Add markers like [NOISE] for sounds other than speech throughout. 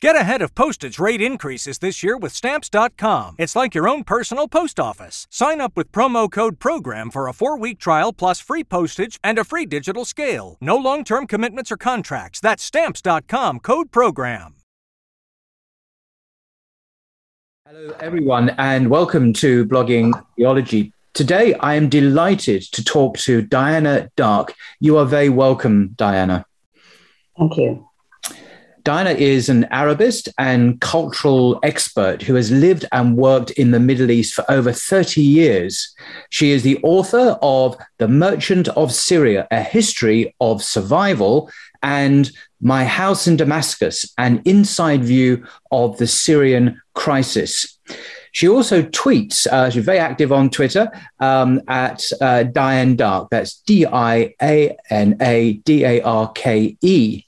Get ahead of postage rate increases this year with Stamps.com. It's like your own personal post office. Sign up with promo code PROGRAM for a four week trial plus free postage and a free digital scale. No long term commitments or contracts. That's Stamps.com code PROGRAM. Hello, everyone, and welcome to Blogging Theology. Today, I am delighted to talk to Diana Darke. You are very welcome, Diana. Thank you. Diana is an Arabist and cultural expert who has lived and worked in the Middle East for over 30 years. She is the author of The Merchant of Syria, A History of Survival, and My House in Damascus, an inside view of the Syrian crisis. She also tweets, uh, she's very active on Twitter um, at uh, Diane Darke. That's D I A N A D A R K E.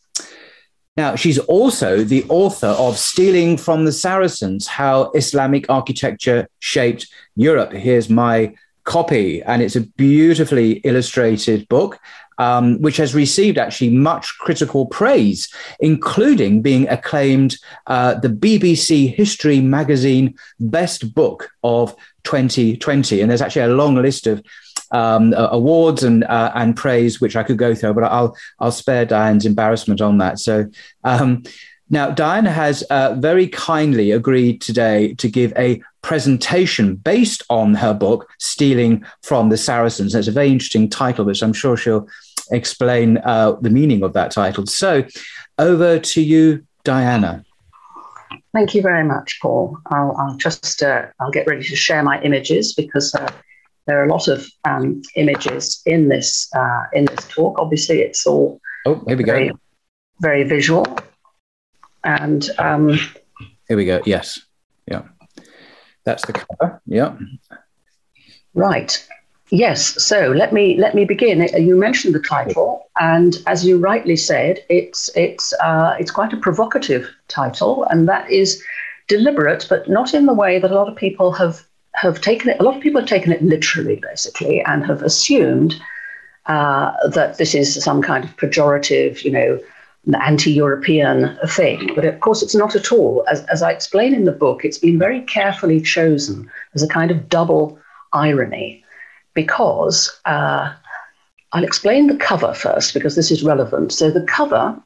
Now, she's also the author of Stealing from the Saracens How Islamic Architecture Shaped Europe. Here's my copy, and it's a beautifully illustrated book. Um, which has received actually much critical praise, including being acclaimed uh, the BBC History Magazine Best Book of 2020. And there's actually a long list of um, awards and uh, and praise, which I could go through, but I'll I'll spare Diane's embarrassment on that. So. Um, now, Diane has uh, very kindly agreed today to give a presentation based on her book, Stealing from the Saracens. It's a very interesting title, which I'm sure she'll explain uh, the meaning of that title. So, over to you, Diana. Thank you very much, Paul. I'll, I'll just uh, I'll get ready to share my images because uh, there are a lot of um, images in this uh, in this talk. Obviously, it's all oh, here we very, go, very visual, and um, here we go. Yes, yeah, that's the cover. Yeah, right. Yes. So let me let me begin. You mentioned the title, and as you rightly said, it's it's uh, it's quite a provocative title, and that is deliberate, but not in the way that a lot of people have have taken it, a lot of people have taken it literally, basically, and have assumed uh, that this is some kind of pejorative, you know, anti European thing. But of course, it's not at all. As, as I explain in the book, it's been very carefully chosen as a kind of double irony because uh, I'll explain the cover first because this is relevant. So the cover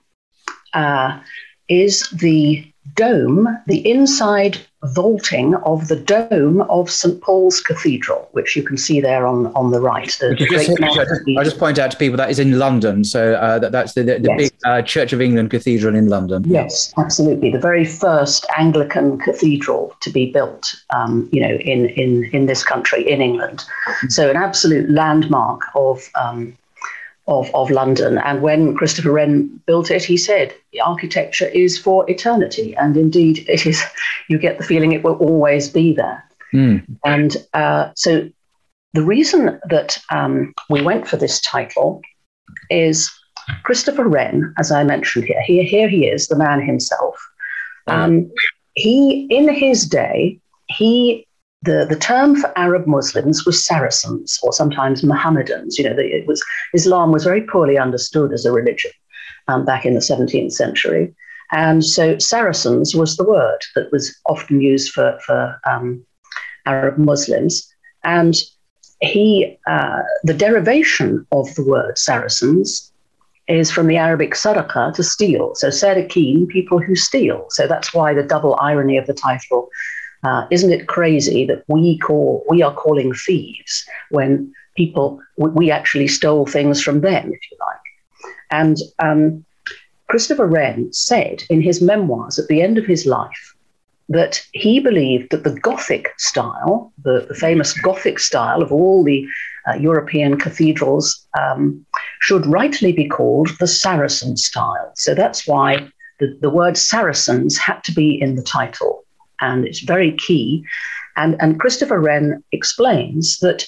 uh, is the dome, the inside vaulting of the dome of St Paul's Cathedral, which you can see there on, on the right. The, the just, I just point out to people that is in London. So uh, that, that's the, the, the yes. big uh, Church of England Cathedral in London. Yes, absolutely. The very first Anglican cathedral to be built, um, you know, in, in, in this country, in England. Mm-hmm. So an absolute landmark of um, of, of London. And when Christopher Wren built it, he said, the architecture is for eternity. And indeed, it is, you get the feeling it will always be there. Mm. And uh, so the reason that um, we went for this title is Christopher Wren, as I mentioned here, here, here he is, the man himself. Um, he, in his day, he the, the term for Arab Muslims was Saracens or sometimes Mohammedans. You know, the, it was Islam was very poorly understood as a religion um, back in the 17th century, and so Saracens was the word that was often used for for um, Arab Muslims. And he, uh, the derivation of the word Saracens is from the Arabic saraqa to steal. So sadiqeen, people who steal. So that's why the double irony of the title uh, isn't it crazy that we call we are calling thieves when people we actually stole things from them, if you like? And um, Christopher Wren said in his memoirs at the end of his life that he believed that the Gothic style, the, the famous Gothic style of all the uh, European cathedrals, um, should rightly be called the Saracen style. So that's why the, the word Saracens had to be in the title. And it's very key. And, and Christopher Wren explains that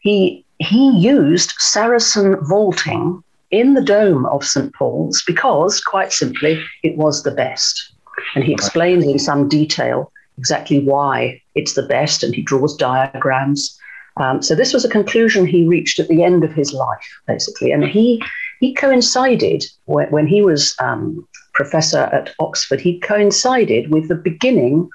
he, he used Saracen vaulting in the dome of St. Paul's because, quite simply, it was the best. And he explains in some detail exactly why it's the best, and he draws diagrams. Um, so this was a conclusion he reached at the end of his life, basically, and he he coincided when, when he was um, professor at Oxford. He coincided with the beginning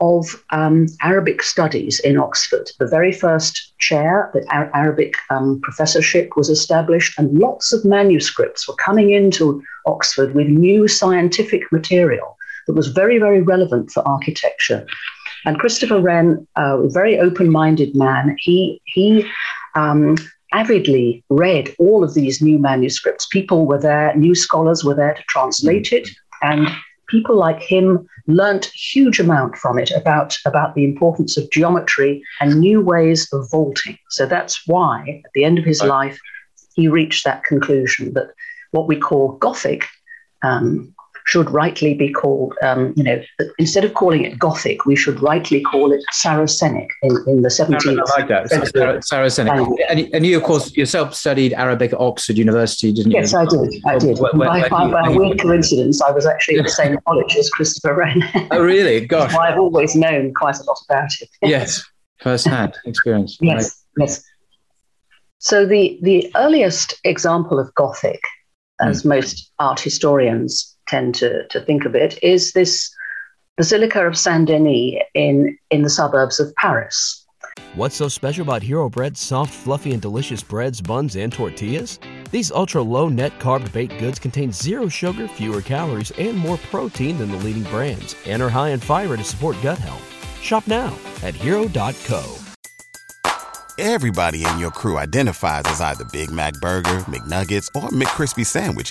of um, Arabic studies in Oxford. The very first chair, the Arabic um, professorship, was established, and lots of manuscripts were coming into Oxford with new scientific material that was very, very relevant for architecture. And Christopher Wren, uh, a very open-minded man, he he um, avidly read all of these new manuscripts. People were there, new scholars were there to translate it, and people like him learnt huge amount from it about, about the importance of geometry and new ways of vaulting. So that's why, at the end of his life, he reached that conclusion that what we call Gothic um, should rightly be called, um, you know, instead of calling it Gothic, we should rightly call it Saracenic in, in the 17th. I like that, century. Saracenic. And, and, you, of course, yourself studied Arabic at Oxford University, didn't you? Yes, I did. I did. When, when, by, by, by a weird coincidence, I was actually at the same [LAUGHS] college as Christopher Wren. oh, really? [LAUGHS] Gosh. I've always known quite a lot about it. [LAUGHS] yes, first-hand experience. yes, right. yes. So the, the earliest example of Gothic, as mm. most art historians tend to, to think of it, is this Basilica of Saint Denis in, in the suburbs of Paris. What's so special about Hero Bread's soft, fluffy, and delicious breads, buns, and tortillas? These ultra low net carb baked goods contain zero sugar, fewer calories, and more protein than the leading brands, and are high in fiber to support gut health. Shop now at hero.co. Everybody in your crew identifies as either Big Mac Burger, McNuggets, or McCrispy Sandwich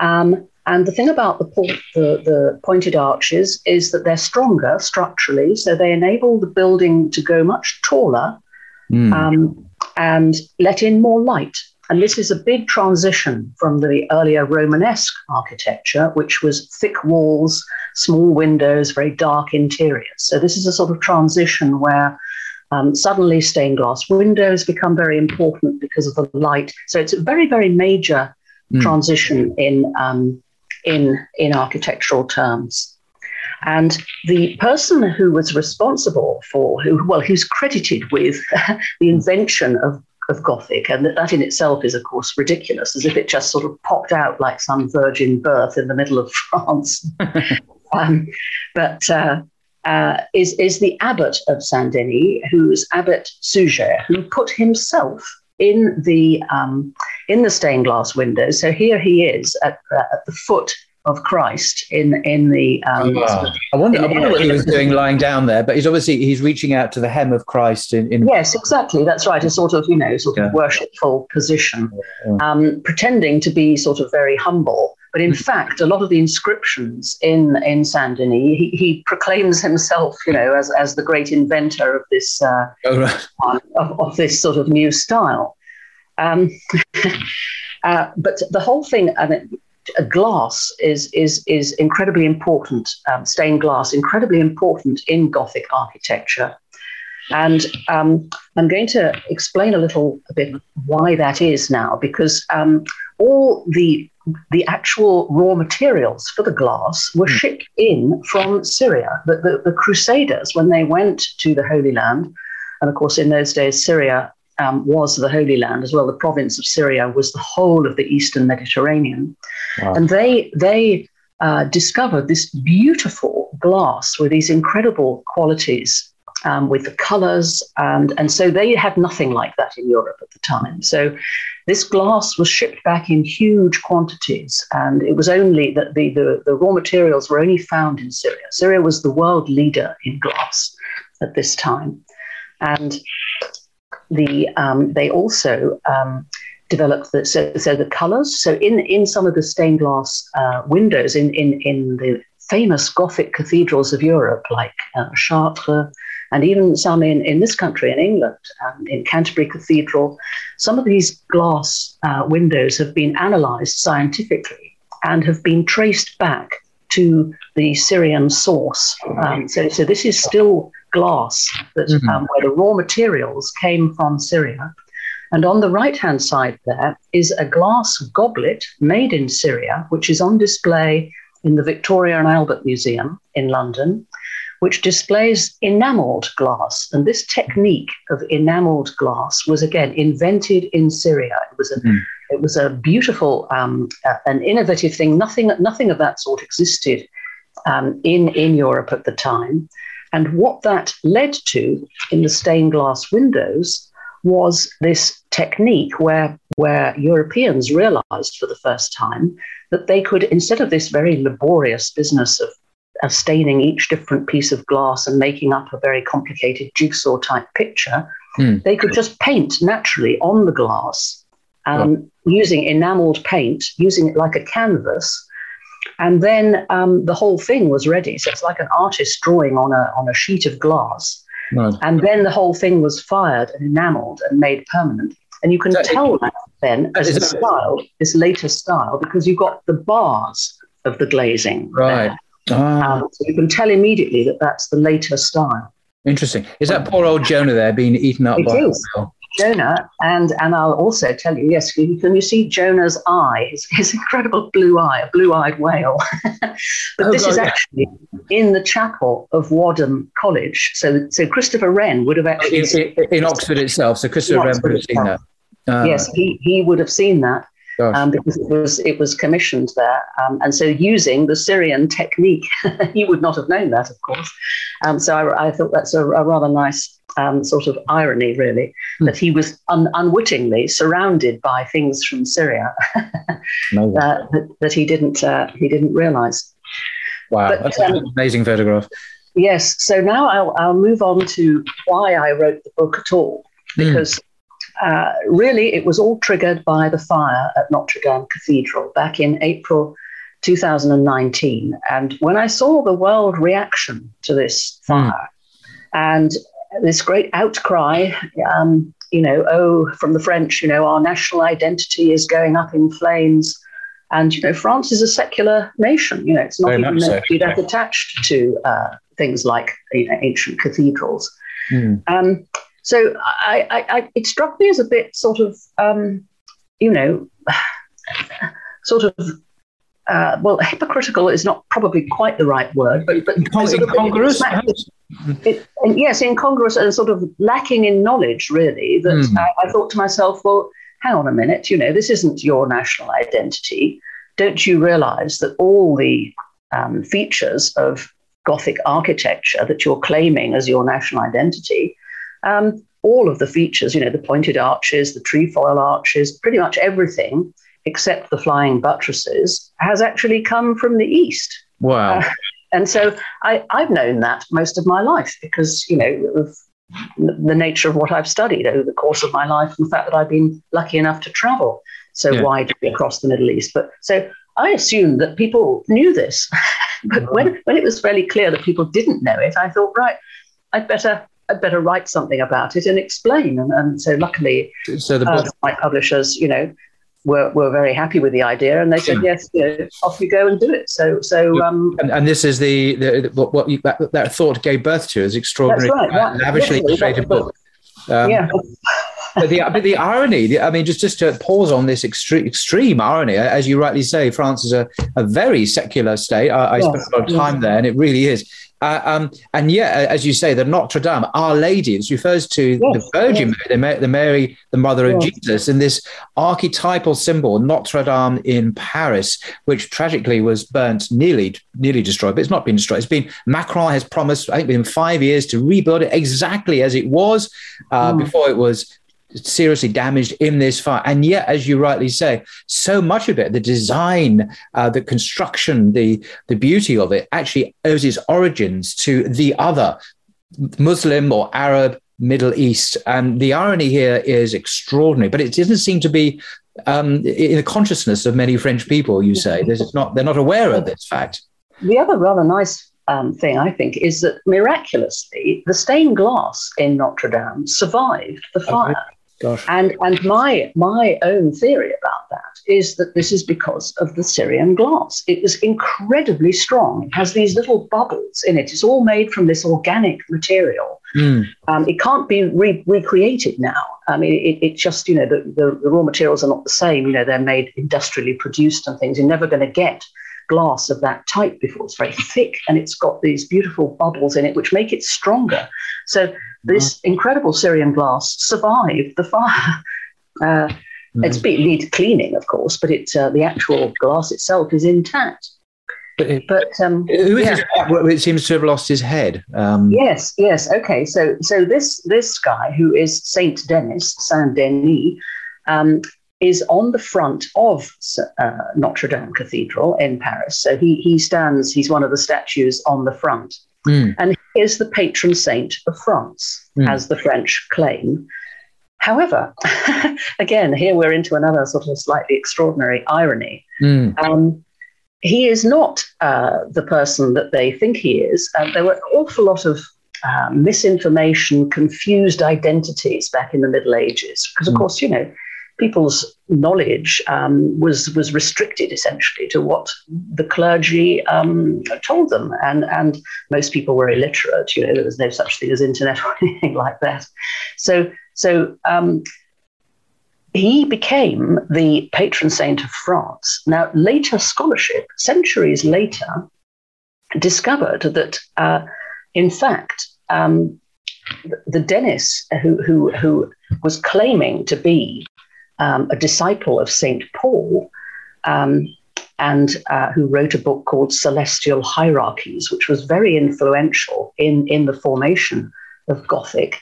um, and the thing about the, the, the, pointed arches is that they're stronger structurally, so they enable the building to go much taller mm. um, and let in more light. And this is a big transition from the earlier Romanesque architecture, which was thick walls, small windows, very dark interiors. So this is a sort of transition where um, suddenly stained glass windows become very important because of the light. So it's a very, very major mm. transition in um, in in architectural terms. And the person who was responsible for who well who's credited with [LAUGHS] the invention of of Gothic, and that, that in itself is, of course, ridiculous, as if it just sort of popped out like some virgin birth in the middle of [LAUGHS] France. [LAUGHS] um, but uh, uh, is, is the abbot of Saint Denis, who's Abbot Suger, who put himself in the um, in the stained glass window. So here he is at, uh, at the foot of Christ in in the. Um, oh, I wonder, I wonder what he was doing lying down there, but he's obviously he's reaching out to the hem of Christ in. in... Yes, exactly. That's right. A sort of you know sort yeah. of worshipful position, yeah. um, pretending to be sort of very humble. But in mm. fact, a lot of the inscriptions in in Saint Denis, he, he proclaims himself, you know, as, as the great inventor of this uh, oh, right. of, of, this sort of new style. Um, [LAUGHS] uh, but the whole thing, I mean, glass is is is incredibly important. Um, stained glass, incredibly important in Gothic architecture. And um, I'm going to explain a little a bit why that is now, because um, all the the actual raw materials for the glass were hmm. shipped in from Syria. The, the, the, Crusaders, when they went to the Holy Land, and of course, in those days, Syria um, was the Holy Land as well. The province of Syria was the whole of the Eastern Mediterranean, wow. and they they uh, discovered this beautiful glass with these incredible qualities um, with the colors. And, and so they had nothing like that in Europe at the time. So this glass was shipped back in huge quantities. And it was only that the, the, the raw materials were only found in Syria. Syria was the world leader in glass at this time. And the, um, they also um, developed the, so, so the colors. So in, in some of the stained glass uh, windows in, in, in the famous Gothic cathedrals of Europe, like uh, Chartres, and even some in, in this country, in England, um, in Canterbury Cathedral. Some of these glass uh, windows have been analysed scientifically and have been traced back to the Syrian source. Um, so, so this is still glass that mm-hmm. um, where the raw materials came from Syria. And on the right hand side there is a glass goblet made in Syria, which is on display in the Victoria and Albert Museum in London which displays enameled glass. And this technique of enameled glass was again invented in Syria. It was a, mm. it was a beautiful, um, uh, an innovative thing. Nothing, nothing of that sort existed um, in, in Europe at the time. And what that led to in the stained glass windows was this technique where, where Europeans realized for the first time that they could, instead of this very laborious business of of staining each different piece of glass and making up a very complicated jigsaw type picture, mm. they could just paint naturally on the glass um, oh. using enameled paint, using it like a canvas. And then um, the whole thing was ready. So it's like an artist drawing on a, on a sheet of glass. Right. And then the whole thing was fired and enameled and made permanent. And you can so tell it, that then as a style, this later style, because you've got the bars of the glazing. Right. There. Ah. Um, so you can tell immediately that that's the later style. Interesting. Is that poor old Jonah there being eaten up it by is. Jonah, and and I'll also tell you, yes, can you see Jonah's eye, his, his incredible blue eye, a blue-eyed whale. [LAUGHS] but oh, this God, is actually in the chapel of Wadham College. So, so Christopher Wren would have actually in, in, in Oxford itself. So Christopher Wren would have seen that. Uh, yes, he, he would have seen that um, because it was it was commissioned there, um, and so using the Syrian technique, [LAUGHS] he would not have known that, of course. Um, so I, I, thought that's a, a rather nice um, sort of irony, really, mm. that he was un- unwittingly surrounded by things from Syria [LAUGHS] no. uh, that, that, he didn't uh, he didn't realise. Wow, but, that's an um, amazing photograph. Yes. So now I'll, I'll move on to why I wrote the book at all, hmm. because. Mm uh, really, it was all triggered by the fire at Notre Dame Cathedral back in April 2019. And when I saw the world reaction to this fire mm. and this great outcry, um, you know, oh, from the French, you know, our national identity is going up in flames. And, you know, France is a secular nation. You know, it's not Very even so. that attached to uh, things like you know, ancient cathedrals. Mm. Um, so I, I, I, it struck me as a bit sort of, um, you know, [SIGHS] sort of. Uh, well, hypocritical is not probably quite the right word, but but Incong- incongruous. It, it, yes, incongruous and sort of lacking in knowledge, really. That mm. I, I thought to myself, well, hang on a minute, you know, this isn't your national identity. Don't you realize that all the um, features of Gothic architecture that you're claiming as your national identity um, all of the features, you know, the pointed arches, the trefoil arches, pretty much everything except the flying buttresses has actually come from the east. Wow. Uh, and so I, I've known that most of my life because, you know, of the nature of what I've studied over the course of my life and the fact that I've been lucky enough to travel so yeah. widely across the Middle East. But so I assumed that people knew this. [LAUGHS] but when, when it was fairly clear that people didn't know it, I thought, right, I'd better I'd better write something about it and explain. And, and so luckily, so the book- uh, my publishers, you know, were, were very happy with the idea and they said, yes, you know, off you go and do it. So, so, um, and, and this is the, the, what, what you, that, that, thought gave birth to is extraordinary, right, uh, lavishly illustrated book. Um, yeah. [LAUGHS] but the but the irony, the, I mean, just just to pause on this extreme extreme irony, as you rightly say, France is a, a very secular state. I, I yes, spent a lot of time yes. there, and it really is Uh, um, and yeah, as you say, the Notre Dame, Our Lady, it refers to yes, the Virgin yes. Mary, the, Mary, the mother yes. of Jesus, and this archetypal symbol, Notre Dame in Paris, which tragically was burnt, nearly, nearly destroyed, but it's not been destroyed. It's been Macron has promised, I think, within five years to rebuild it exactly as it was uh, mm. before it was seriously damaged in this fire. And yet, as you rightly say, so much of it, the design, uh, the construction, the the beauty of it, actually owes its origins to the other Muslim or Arab Middle East. And the irony here is extraordinary, but it doesn't seem to be um, in the consciousness of many French people. You say not they're not aware of this fact. The other rather nice um, thing, I think, is that miraculously the stained glass in Notre Dame survived the fire. Okay. Gosh. And and my my own theory about that is that this is because of the Syrian glass. It was incredibly strong. It has these little bubbles in it. It's all made from this organic material. Mm. Um, it can't be re- recreated now. I mean, it, it just you know the, the, the raw materials are not the same. You know, they're made industrially produced and things. You're never going to get glass of that type before. It's very thick and it's got these beautiful bubbles in it, which make it stronger. So this incredible Syrian glass survived the fire. [LAUGHS] Uh, mm. It's been need cleaning, of course, but it's uh, the actual glass itself is intact. But, but um, who is yeah. it seems to have lost his head? Um, yes, yes. Okay, so so this this guy who is Saint Denis, Saint Denis, um, is on the front of uh, Notre Dame Cathedral in Paris. So he he stands. He's one of the statues on the front. Mm. And he is the patron saint of France, mm. as the French claim. However, [LAUGHS] again, here we're into another sort of slightly extraordinary irony. Mm. Um, he is not uh, the person that they think he is. Uh, there were an awful lot of uh, misinformation, confused identities back in the Middle Ages, because, of mm. course, you know, people's knowledge um, was was restricted essentially to what the clergy um, told them, and and most people were illiterate. You know, there was no such thing as internet [LAUGHS] or anything like that. So so. Um, he became the patron saint of France. Now, later scholarship, centuries later, discovered that, uh, in fact, um, the Denis, who, who, who was claiming to be um, a disciple of St. Paul, um, and uh, who wrote a book called Celestial Hierarchies, which was very influential in, in the formation of Gothic.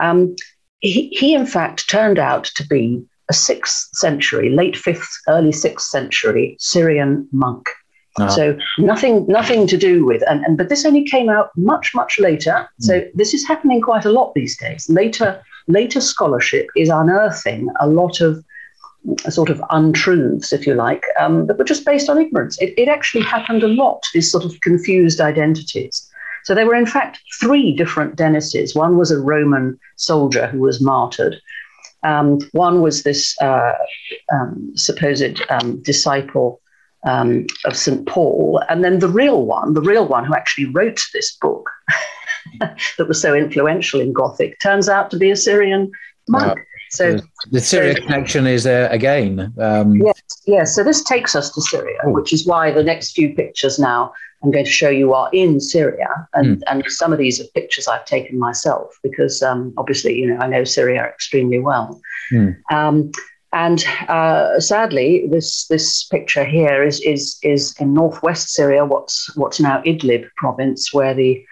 Um, he, he, in fact, turned out to be a sixth century, late fifth, early sixth century Syrian monk. Uh-huh. So nothing, nothing to do with, and, and but this only came out much, much later. Mm. So this is happening quite a lot these days. Later later scholarship is unearthing a lot of sort of untruths, if you like, um, that were just based on ignorance. It, it actually happened a lot, these sort of confused identities. So there were, in fact, three different Denises. One was a Roman soldier who was martyred. Um, one was this uh, um, supposed um, disciple um, of St. Paul. And then the real one, the real one who actually wrote this book, [LAUGHS] [LAUGHS] that was so influential in Gothic turns out to be a Syrian monk. So the, the Syria so, connection is there again. Um, yes, yes. So this takes us to Syria, oh. which is why the next few pictures now I'm going to show you are in Syria, and, mm. and some of these are pictures I've taken myself because um, obviously you know I know Syria extremely well. Mm. Um, and uh, sadly, this this picture here is is is in northwest Syria, what's what's now Idlib province, where the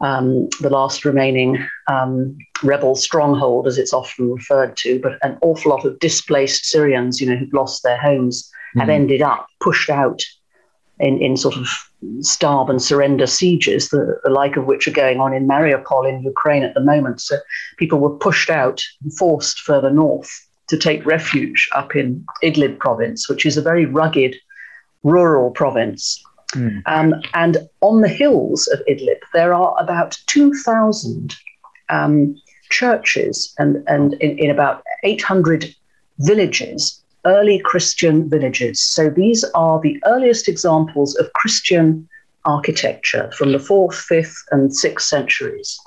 um, the last remaining um, rebel stronghold, as it's often referred to, but an awful lot of displaced Syrians, you know, who've lost their homes, mm-hmm. have ended up pushed out in, in sort of starve and surrender sieges, the, the, like of which are going on in Mariupol in Ukraine at the moment. So people were pushed out and forced further north to take refuge up in Idlib province, which is a very rugged rural province. Mm. Um, and on the hills of Idlib, there are about 2,000 um, churches and, and in, in about 800 villages, early Christian villages. So these are the earliest examples of Christian architecture from the fourth, fifth, and sixth centuries.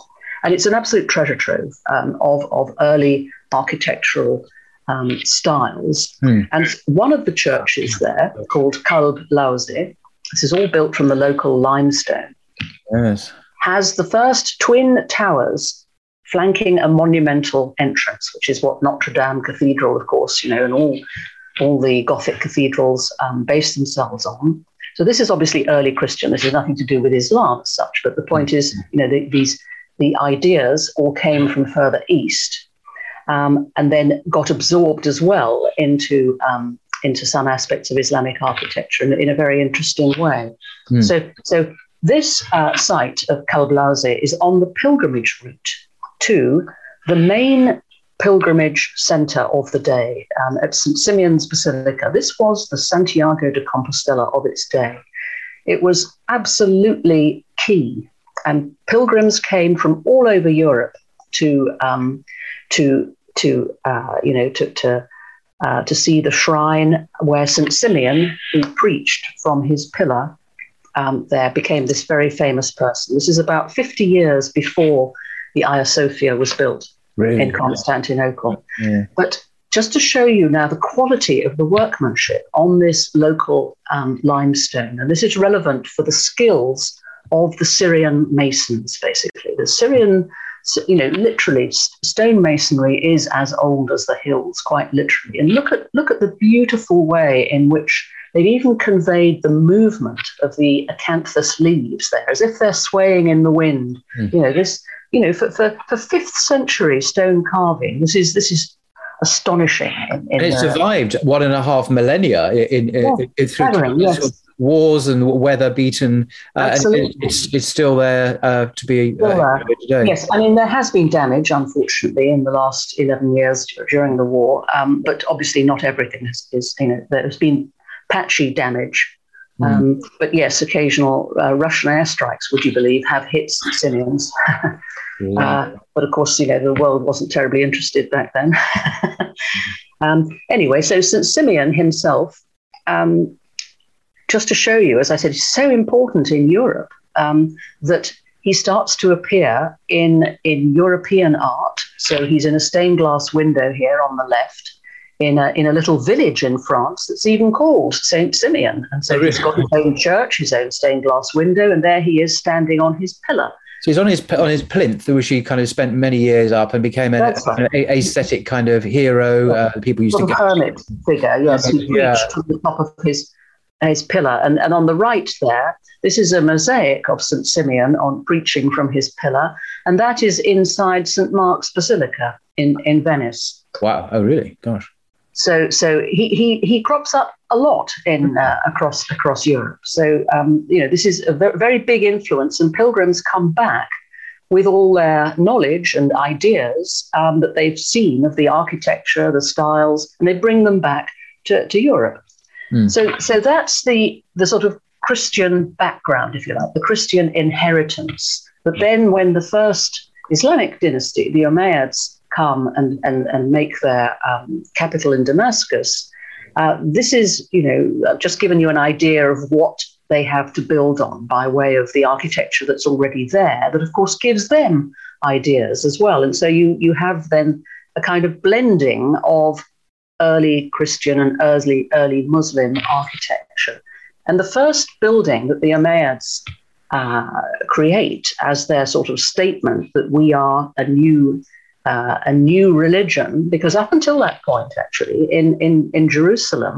And it's an absolute treasure trove um, of, of early architectural um, styles. Mm. And one of the churches there, called Qalb Lozeh, this is all built from the local limestone. Yes. has the first twin towers flanking a monumental entrance, which is what Notre Dame Cathedral, of course, you know, and all all the Gothic cathedrals um, base themselves on. So this is obviously early Christian. This has nothing to do with Islam as such. But the point is, you know, the, these the ideas all came from further east, um, and then got absorbed as well into um, into some aspects of Islamic architecture in, in a very interesting way. Mm. So so this uh, site of Qalb Lozeh is on the pilgrimage route to the main pilgrimage center of the day um, at St. Simeon's Basilica. This was the Santiago de Compostela of its day. It was absolutely key, and pilgrims came from all over Europe to um, to to uh, you know to to, uh, to see the shrine where St. Simeon, who preached from his pillar um, there, became this very famous person. This is about 50 years before the Hagia Sophia was built really? in Constantinople. Yeah. But just to show you now the quality of the workmanship on this local um, limestone, and this is relevant for the skills of the Syrian masons, basically. The Syrian, you know, literally, stone masonry is as old as the hills, quite literally. And look at look at the beautiful way in which they've even conveyed the movement of the acanthus leaves there, as if they're swaying in the wind. Mm. You know, this you know, for, for, for fifth century stone carving, this is this is astonishing. In, in and it survived one and a half millennia in, in, yeah, in through yes. sort of wars and weather beaten, uh, and it's it's still there uh, to be uh, today. Yes, I mean there has been damage, unfortunately, in the last eleven years during the war, um, but obviously not everything is, is you know there has been patchy damage. Mm. Um, but yes, occasional uh, Russian airstrikes, would you believe, have hit Sicilians. [LAUGHS] Uh, but of course, you know, the world wasn't terribly interested back then. [LAUGHS] um, anyway, so St. Simeon himself, um, just to show you, as I said, is so important in Europe um, that he starts to appear in, in European art. So he's in a stained glass window here on the left. In a, in a little village in France that's even called Saint Simeon. And so he's got his own church, his own stained glass window, and there he is standing on his pillar. So he's on his on his plinth, which he kind of spent many years up and became an, right. an ascetic kind of hero. Uh, people used sort to get hermit figure. Yes, he yeah. reached to the top of his his pillar, and and on the right there, this is a mosaic of Saint Simeon on preaching from his pillar, and that is inside Saint Mark's Basilica in in Venice. Wow! Oh, really? Gosh. So so he he he crops up a lot in uh, across across Europe. So um, you know this is a very big influence, and pilgrims come back with all their knowledge and ideas um, that they've seen of the architecture, the styles, and they bring them back to, to Europe. Mm. So so that's the the sort of Christian background, if you like, the Christian inheritance. But then when the first Islamic dynasty, the Umayyads, come and, and, and make their um, capital in Damascus, uh, this is, you know, just given you an idea of what they have to build on by way of the architecture that's already there, that of course gives them ideas as well. And so you, you have then a kind of blending of early Christian and early, early Muslim architecture. And the first building that the Umayyads uh, create as their sort of statement that we are a new uh, a new religion, because up until that point, actually, in, in, in Jerusalem,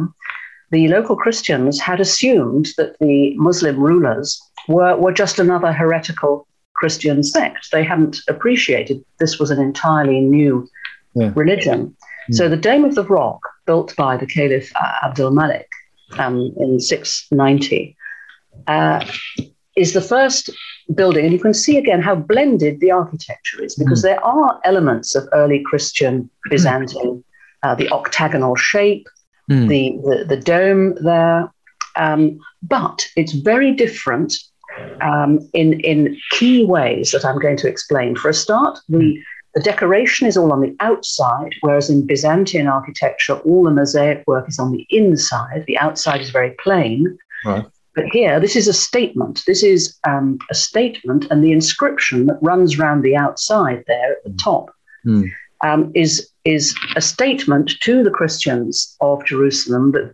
the local Christians had assumed that the Muslim rulers were, were just another heretical Christian sect. They hadn't appreciated this was an entirely new yeah. religion. Mm. So the Dome of the Rock, built by the Caliph uh, Abdul Malik um, in 690, uh, is the first building. And you can see again how blended the architecture is because mm. there are elements of early Christian Byzantine, uh, the octagonal shape, mm. the, the, the, dome there. Um, but it's very different um, in, in key ways that I'm going to explain. For a start, the, hmm. The decoration is all on the outside, whereas in Byzantine architecture, all the mosaic work is on the inside. The outside is very plain. Right. But here, this is a statement. This is um, a statement, and the inscription that runs around the outside there at the hmm. top mm. um, is is a statement to the Christians of Jerusalem that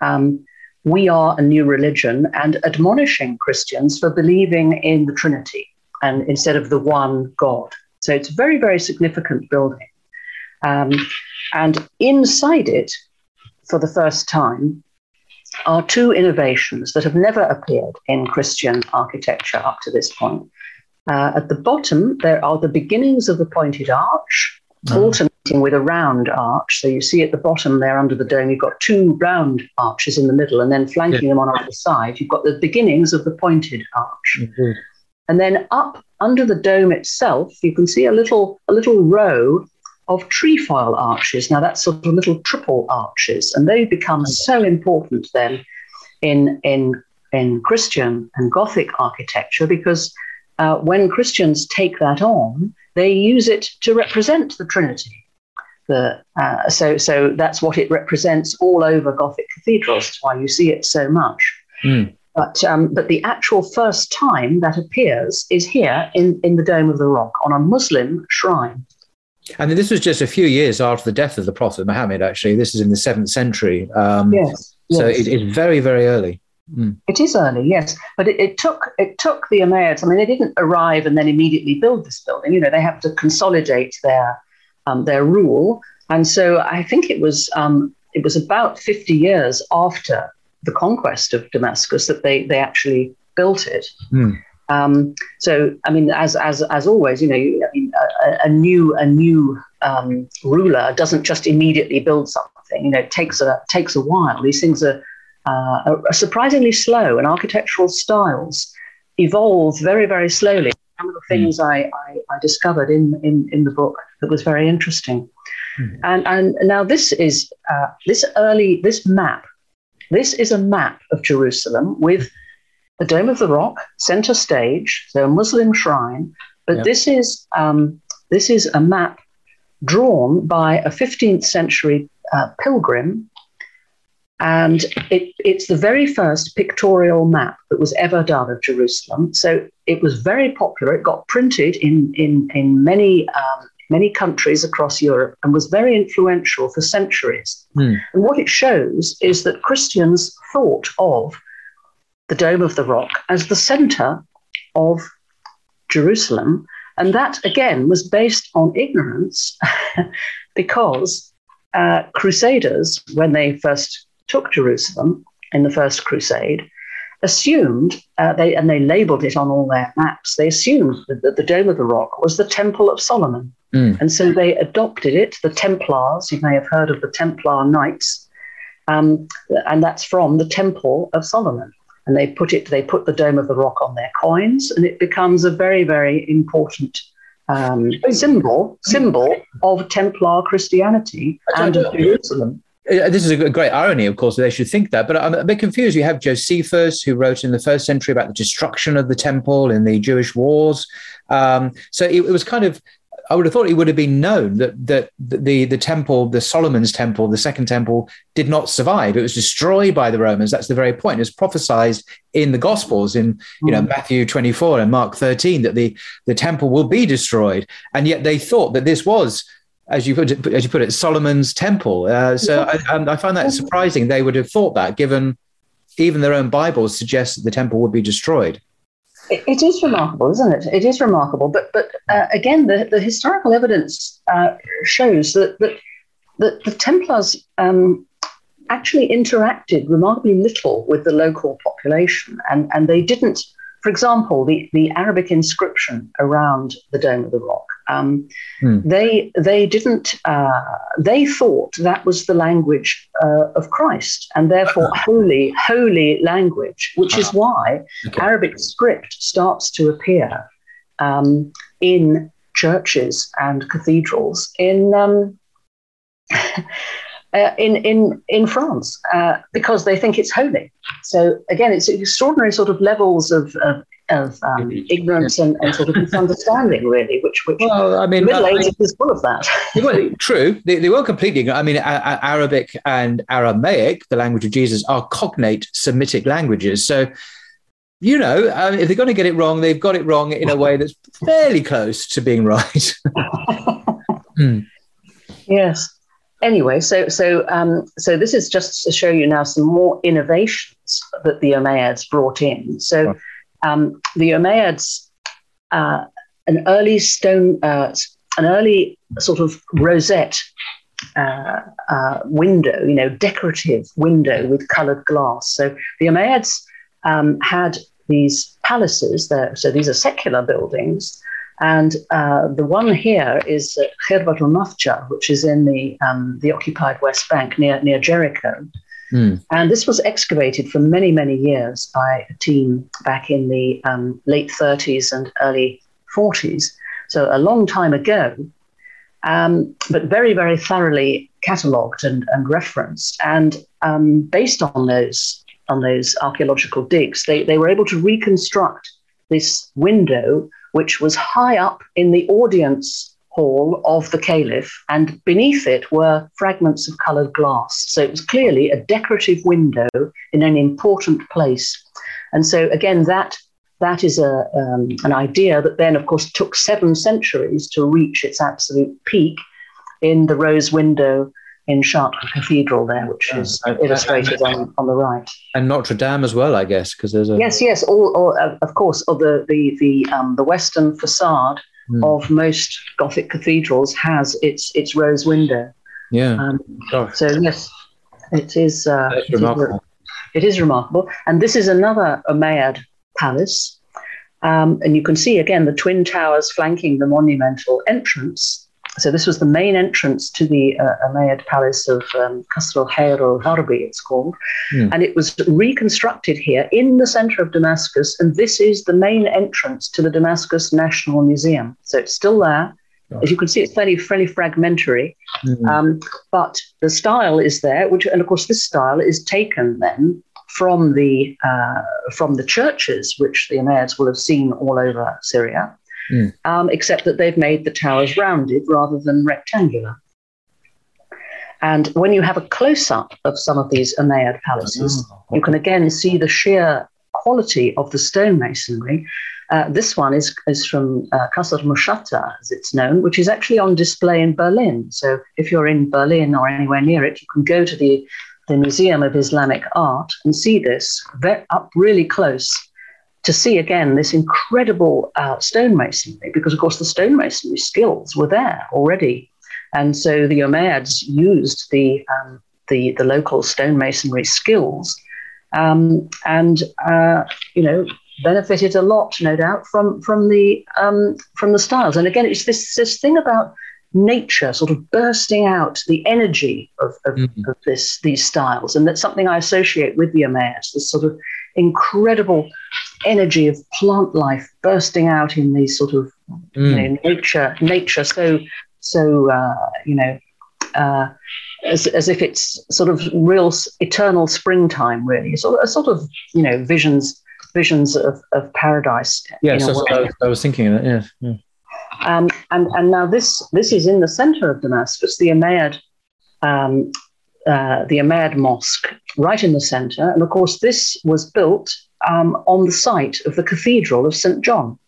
um, we are a new religion, and admonishing Christians for believing in the Trinity. and instead of the one God. So it's a very, very significant building. Um, and inside it, for the first time, are two innovations that have never appeared in Christian architecture up to this point. Uh, at the bottom, there are the beginnings of the pointed arch, oh. alternating with a round arch. So you see at the bottom there under the dome, you've got two round arches in the middle, and then flanking yeah. them on either side, you've got the beginnings of the pointed arch. Mm-hmm. And then up under the dome itself, you can see a little a little row of trefoil arches. Now that's sort of little triple arches, and they become so important then in in in Christian and Gothic architecture because uh, when Christians take that on, they use it to represent the Trinity. The, uh, so, so that's what it represents all over Gothic cathedrals. That's why you see it so much. Mm. But, um, but the actual first time that appears is here in, in the Dome of the Rock on a Muslim shrine. And this was just a few years after the death of the Prophet Muhammad, actually. This is in the seventh century. Um, yes, yes. So it is very, very early. Mm. It is early, yes, but it, it, took it took the Umayyads. I mean, they didn't arrive and then immediately build this building. You know, they have to consolidate their um, their rule, and so I think it was um, it was about fifty years after the conquest of Damascus that they they actually built it. Mm. Um, so, I mean, as as as always, you know, I mean, a, a new a new um, ruler doesn't just immediately build something. You know, it takes a takes a while. These things are uh, are surprisingly slow, and architectural styles evolve very very slowly. One of the hmm. things mm. I, I, I, discovered in, in in the book that was very interesting, mm. and and now this is uh, this early this map. This is a map of Jerusalem with the Dome of the Rock, center stage, so a Muslim shrine. But yep. this is um, this is a map drawn by a 15th century uh, pilgrim, and it, it's the very first pictorial map that was ever done of Jerusalem. So it was very popular. It got printed in in in many. Um, many countries across Europe and was very influential for centuries. Mm. And what it shows is that Christians thought of the Dome of the Rock as the center of Jerusalem. And that, again, was based on ignorance [LAUGHS] because uh, Crusaders, when they first took Jerusalem in the First Crusade, assumed, uh, they, and they labeled it on all their maps, they assumed that, that the Dome of the Rock was the Temple of Solomon. Mm. And so they adopted it, the Templars, you may have heard of the Templar Knights, um, and that's from the Temple of Solomon and they put it they put the dome of the rock on their coins and it becomes a very very important um, symbol symbol of Templar Christianity and of Jerusalem. Uh, this is a great irony, of course, they should think that. But I'm a bit confused. You have Josephus, who wrote in the first century about the destruction of the temple in the Jewish wars. Um, so it, it was kind of I would have thought it would have been known that that the the temple, the Solomon's temple, the second temple, did not survive. It was destroyed by the Romans. That's the very point. It's prophesied in the Gospels, in you know mm. Matthew 24 and Mark 13, that the the temple will be destroyed, and yet they thought that this was. As you put it, as you put it, Solomon's temple. Uh, so I, I find that surprising. They would have thought that, given even their own Bibles suggest that the temple would be destroyed. It is remarkable, isn't it? It is remarkable. But but uh, again, the, the historical evidence uh, shows that, that, that the Templars um, actually interacted remarkably little with the local population, and, and they didn't. For example, the, the Arabic inscription around the Dome of the Rock um, hmm. They they didn't. Uh, they thought that was the language uh, of Christ, and therefore uh-huh. holy holy language, which is uh-huh. why okay. Arabic script starts to appear um, in churches and cathedrals in. Um, [LAUGHS] uh, in in in France uh, because they think it's holy. So again, it's extraordinary sort of levels of, of of um, ignorance and, and, sort of misunderstanding, really, which, which well, I mean, Middle Ages is full of that. well, true, they, they weren't completely. I mean, a, Arabic and Aramaic, the language of Jesus, are cognate Semitic languages. So, you know, um, if they're going to get it wrong, they've got it wrong in a way that's fairly close to being [LAUGHS] right. [LAUGHS] hmm. Yes. Anyway, so so um, so this is just to show you now some more innovations that the Umayyads brought in. So. Um, the Umayyads uh, an early stone, uh, an early sort of rosette uh, uh, window, you know, decorative window with coloured glass. So the Umayyads um, had these palaces there. So these are secular buildings. And uh, the one here is Khirbat al which is in the, um, the occupied West Bank near, near Jericho. Mm. And this was excavated for many, many years by a team back in the um, late 30s and early 40s. So a long time ago, um, but very, very thoroughly catalogued and, and referenced. And um, based on those on those archaeological digs, they, they were able to reconstruct this window, which was high up in the audience hall of the caliph, and beneath it were fragments of coloured glass. So it was clearly a decorative window in an important place. And so, again, that that is a, um, an idea that then, of course, took seven centuries to reach its absolute peak in the rose window in Chartres Cathedral there, which is illustrated on, on the right. And Notre Dame as well, I guess, because there's a yes, yes, all, all of course, of the the the um, the western facade mm. of most Gothic cathedrals has its its rose window. Yeah. Um, so yes, it is. Uh, it remarkable. Is, it is remarkable, and this is another Umayyad palace. Um, and you can see again the twin towers flanking the monumental entrance. So this was the main entrance to the uh, Umayyad palace of um, Qasr al-Hayr al-Gharbi, it's called. Mm. And it was reconstructed here in the center of Damascus. And this is the main entrance to the Damascus National Museum. So it's still there. As you can see, it's fairly, fairly fragmentary, mm-hmm. um, but the style is there. Which, and of course, this style is taken then from the uh, from the churches, which the Umayyads will have seen all over Syria, mm. um, except that they've made the towers rounded rather than rectangular. And when you have a close up of some of these Umayyad palaces, oh, okay. you can again see the sheer quality of the stonemasonry. Uh, this one is, is from uh, Qasr Mushatta, as it's known, which is actually on display in Berlin. So if you're in Berlin or anywhere near it, you can go to the, the Museum of Islamic Art and see this up really close to see again this incredible uh, stonemasonry, because of course the stonemasonry skills were there already, and so the Umayyads used the um, the, the local stonemasonry skills, um, and uh, you know benefited a lot, no doubt, from from the um, from the styles. And again, it's this this thing about nature sort of bursting out the energy of, of, mm-hmm. of this these styles, and that's something I associate with the Umayyads. This sort of incredible energy of plant life bursting out in these sort of mm. you know, nature, nature so so uh, you know uh, as, as if it's sort of real eternal springtime, really, of, a sort of you know visions visions of, of paradise. Yes, I was, I was thinking that. Yes. Yeah. Um, and and now this this is in the center of Damascus, the Umayyad um, uh, the Umayyad Mosque, right in the center. And of course, this was built um, on the site of the Cathedral of St. John.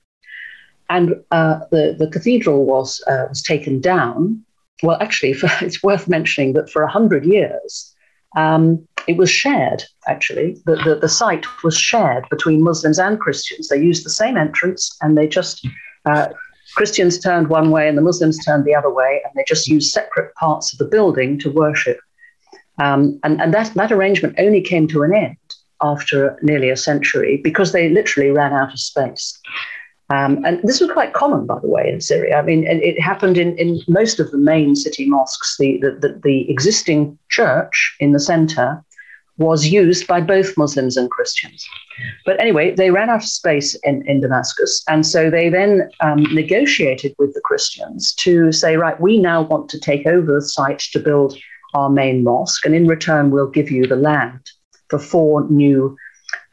And uh, the, the cathedral was, uh, was taken down. Well, actually, [LAUGHS] for, it's worth mentioning that for 100 years, um, it was shared, actually. The, the, the, site was shared between Muslims and Christians. They used the same entrance and they just, uh, Christians turned one way and the Muslims turned the other way, and they just used separate parts of the building to worship. Um, and and that, that arrangement only came to an end after nearly a century because they literally ran out of space. Um, and this was quite common, by the way, in Syria. I mean, it, it happened in, in most of the main city mosques. The, the, the, the existing church in the center was used by both Muslims and Christians. But anyway, they ran out of space in, in Damascus. And so they then um, negotiated with the Christians to say, right, we now want to take over the site to build our main mosque, and in return, we'll give you the land for four new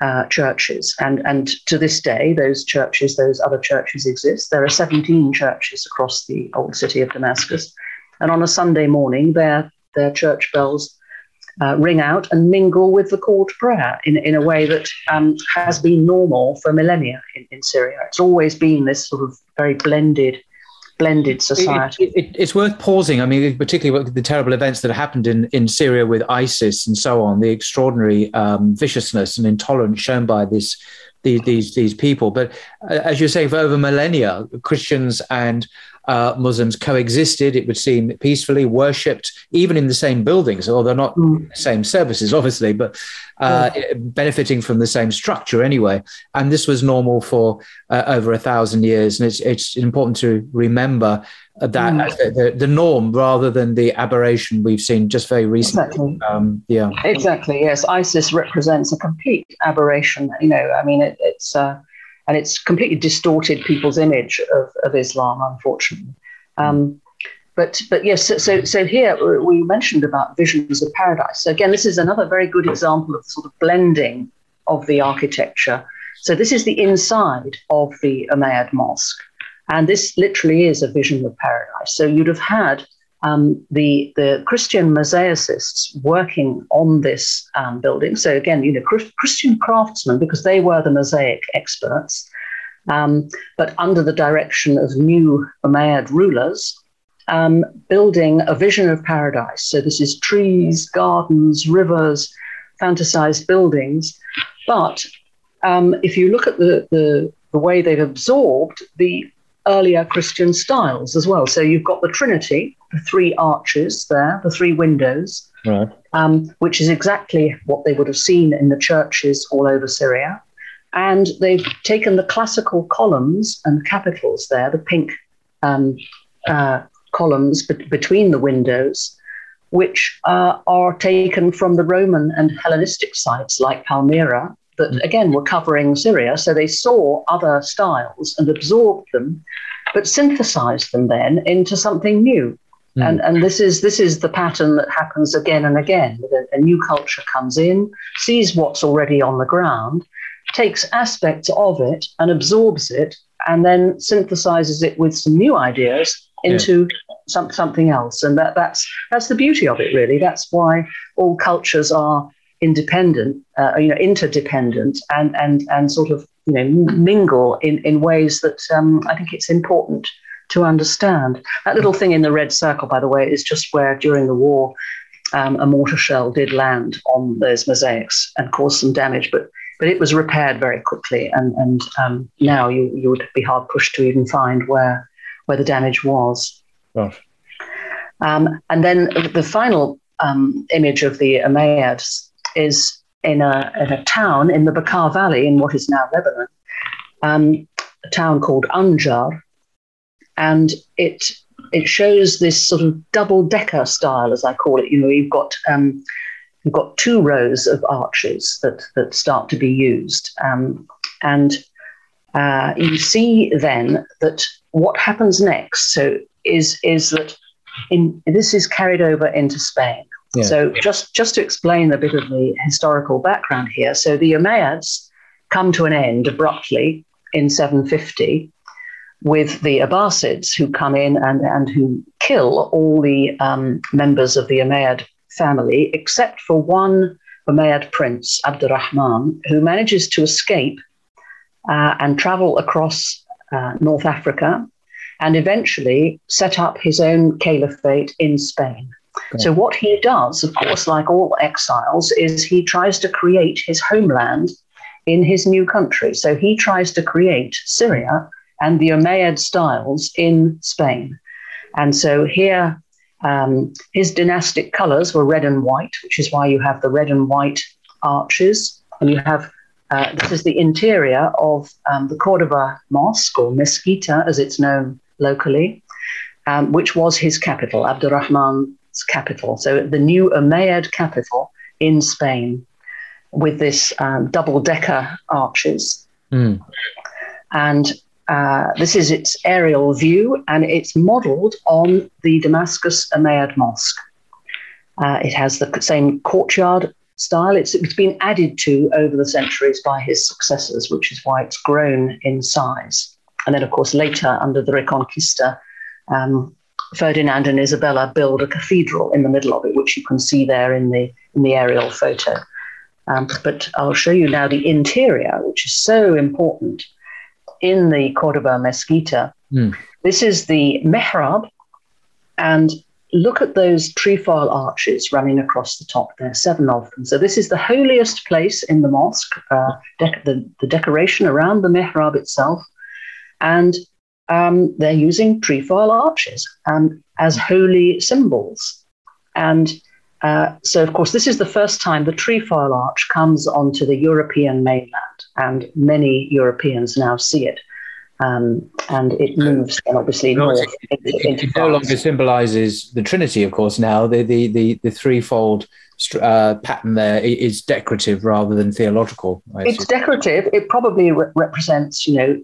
uh, churches. And, and to this day, those churches, those other churches exist. There are 17 churches across the old city of Damascus. And on a Sunday morning, their, their church bells uh, ring out and mingle with the call to prayer in, in a way that um, has been normal for millennia in, in Syria. It's always been this sort of very blended blended society. It, it, it's worth pausing. I mean, particularly with the terrible events that happened in, in Syria with ISIS and so on, the extraordinary um, viciousness and intolerance shown by this these these, these people. But uh, as you say, for over millennia, Christians and uh, Muslims coexisted, it would seem, peacefully, worshipped, even in the same buildings, although not mm. same services, [LAUGHS] obviously, but uh, benefiting from the same structure anyway. And this was normal for uh, over a thousand years. And it's, it's important to remember that mm. the, the, the, norm rather than the aberration we've seen just very recently. Exactly. Um, yeah. Exactly. Yes. ISIS represents a complete aberration. You know, I mean, it, it's, uh, and it's completely distorted people's image of, of Islam, unfortunately. Um, but but yes, so, so, so here we mentioned about visions of paradise. So again, this is another very good example of sort of blending of the architecture. So this is the inside of the Umayyad mosque, and this literally is a vision of paradise. So you'd have had um, the the Christian mosaicists working on this um, building. So again, you know, Christian craftsmen because they were the mosaic experts, um, but under the direction of new Umayyad rulers, um, building a vision of paradise. So this is trees, gardens, rivers, fantasized buildings. But um, if you look at the, the the way they've absorbed the earlier Christian styles as well. So you've got the Trinity, the three arches there, the three windows, right. um, which is exactly what they would have seen in the churches all over Syria. And they've taken the classical columns and capitals there, the pink um, uh, columns be- between the windows, which uh, are taken from the Roman and Hellenistic sites like Palmyra that mm. again were covering Syria. So they saw other styles and absorbed them, but synthesized them then into something new. Mm. And, and this is this is the pattern that happens again and again. A, a new culture comes in, sees what's already on the ground, takes aspects of it and absorbs it, and then synthesizes it with some new ideas into yeah. some, something else. And that, that's that's the beauty of it, really. That's why all cultures are independent, uh, you know, interdependent, and and and sort of you know mingle in in ways that um, I think it's important to understand. That little thing in the red circle, by the way, is just where during the war um, a mortar shell did land on those mosaics and cause some damage, but but it was repaired very quickly, and and um, now you you would be hard pushed to even find where where the damage was. Um, and then the final um, image of the Umayyads is in a, in a town in the Bekaa Valley in what is now Lebanon, um, a town called Anjar. And it, it shows this sort of double decker style, as I call it. You know, you've got, um, you've got two rows of arches that, that start to be used. Um, and uh, you see then that what happens next so is, is that in, this is carried over into Spain. Yeah. So just just to explain a bit of the historical background here. So the Umayyads come to an end abruptly in 750 with the Abbasids who come in and, and who kill all the um, members of the Umayyad family except for one Umayyad prince, Abdurrahman, who manages to escape uh, and travel across uh, North Africa and eventually set up his own caliphate in Spain. So, what he does, of course, like all exiles, is he tries to create his homeland in his new country. So, he tries to create Syria and the Umayyad styles in Spain. And so, here, um, his dynastic colors were red and white, which is why you have the red and white arches. And you have uh, this is the interior of um, the Cordoba Mosque, or Mesquita as it's known locally, um, which was his capital, Abdurrahman capital. So the new Umayyad capital in Spain with this um, double decker arches. Mm. And uh, this is its aerial view, and it's modeled on the Damascus Umayyad Mosque. Uh, it has the same courtyard style. It's, it's been added to over the centuries by his successors, which is why it's grown in size. And then, of course, later under the Reconquista, um, Ferdinand and Isabella build a cathedral in the middle of it, which you can see there in the in the aerial photo. Um, but I'll show you now the interior, which is so important in the Cordoba Mesquita. Mm. This is the mihrab, and look at those trefoil arches running across the top. There are seven of them. So this is the holiest place in the mosque, uh, dec- the, the decoration around the mihrab itself. And um, they're using trefoil arches um, as holy symbols. And uh, so, of course, this is the first time the trefoil arch comes onto the European mainland, and many Europeans now see it. Um, and it moves, and obviously, north into, into it no longer symbolizes the Trinity, of course. Now the the the, the threefold uh, pattern there is decorative rather than theological. it's decorative. It probably re- represents, you know,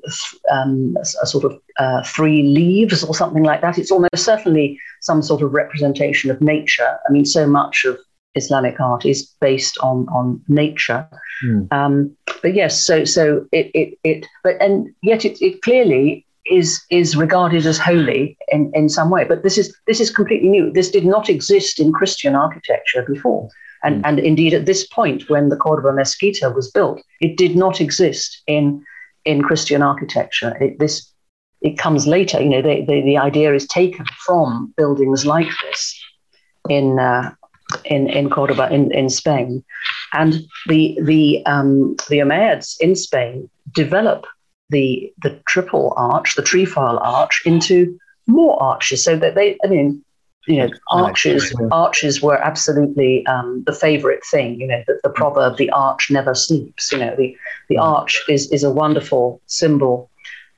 um, a sort of uh, three leaves or something like that. It's almost certainly some sort of representation of nature. I mean, so much of Islamic art is based on on nature. Mm. Um, but yes, so so it it, it but and yet it, it clearly is is regarded as holy in, in some way. But this is this is completely new. This did not exist in Christian architecture before. And, mm. and indeed, at this point, when the Cordoba Mesquita was built, it did not exist in in Christian architecture. It, this it comes later. You know, the, the, the idea is taken from buildings like this in uh, in in Cordoba in, in Spain, and the the um, the Umayyads in Spain develop the the triple arch, the trefoil arch, into more arches, so that they, I mean, you know, arches arches were absolutely um, the favorite thing. You know, the, the proverb, "the arch never sleeps." You know, the the arch is is a wonderful symbol.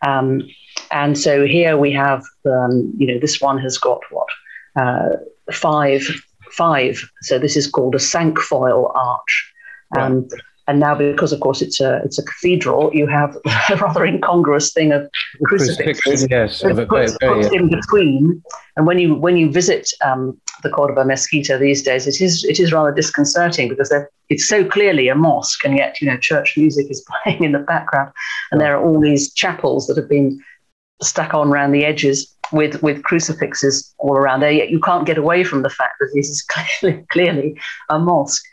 Um, and so here we have, um, you know, this one has got what uh, five five. So this is called a cinquefoil arch. Um, right. And now, because of course it's a it's a cathedral, you have [LAUGHS] a rather incongruous thing of crucifixes yes, put, put, put in between. And when you when you visit um, the Cordoba Mesquita these days, it is it is rather disconcerting because it's so clearly a mosque, and yet you know church music is [LAUGHS] playing in the background, and there are all these chapels that have been stuck on around the edges with with crucifixes all around there. Yet you can't get away from the fact that this is [LAUGHS] clearly clearly a mosque.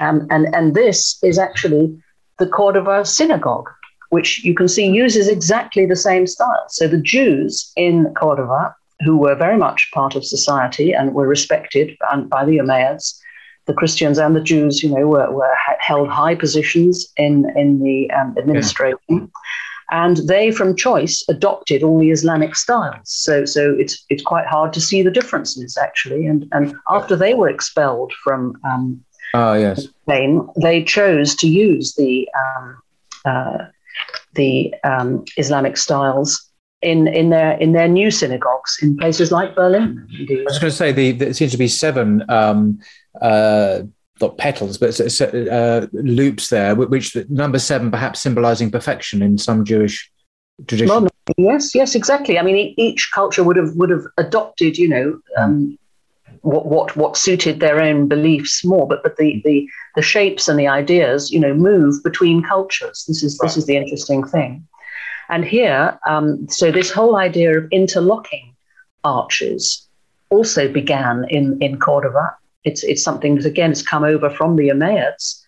Um, and, and this is actually the Cordova synagogue, which you can see uses exactly the same style. So the Jews in Cordova, who were very much part of society and were respected by the Umayyads, the Christians and the Jews, you know, were, were held high positions in, in the um, administration. Yeah. And they, from choice, adopted all the Islamic styles. So, so it's it's quite hard to see the differences actually. And and after they were expelled from um, Oh yes. They chose to use the um, uh, the um, Islamic styles in, in their in their new synagogues in places like Berlin. Indeed. I was going to say the, there seems to be seven um, uh, not petals, but uh, loops there, which number seven perhaps symbolizing perfection in some Jewish tradition. Well, yes, yes, exactly. I mean, each culture would have would have adopted, you know, um, what, what what suited their own beliefs more. But but the the the shapes and the ideas, you know, move between cultures. This is right. this is the interesting thing. And here, um, so this whole idea of interlocking arches also began in in Cordova. It's it's something that again has come over from the Umayyads.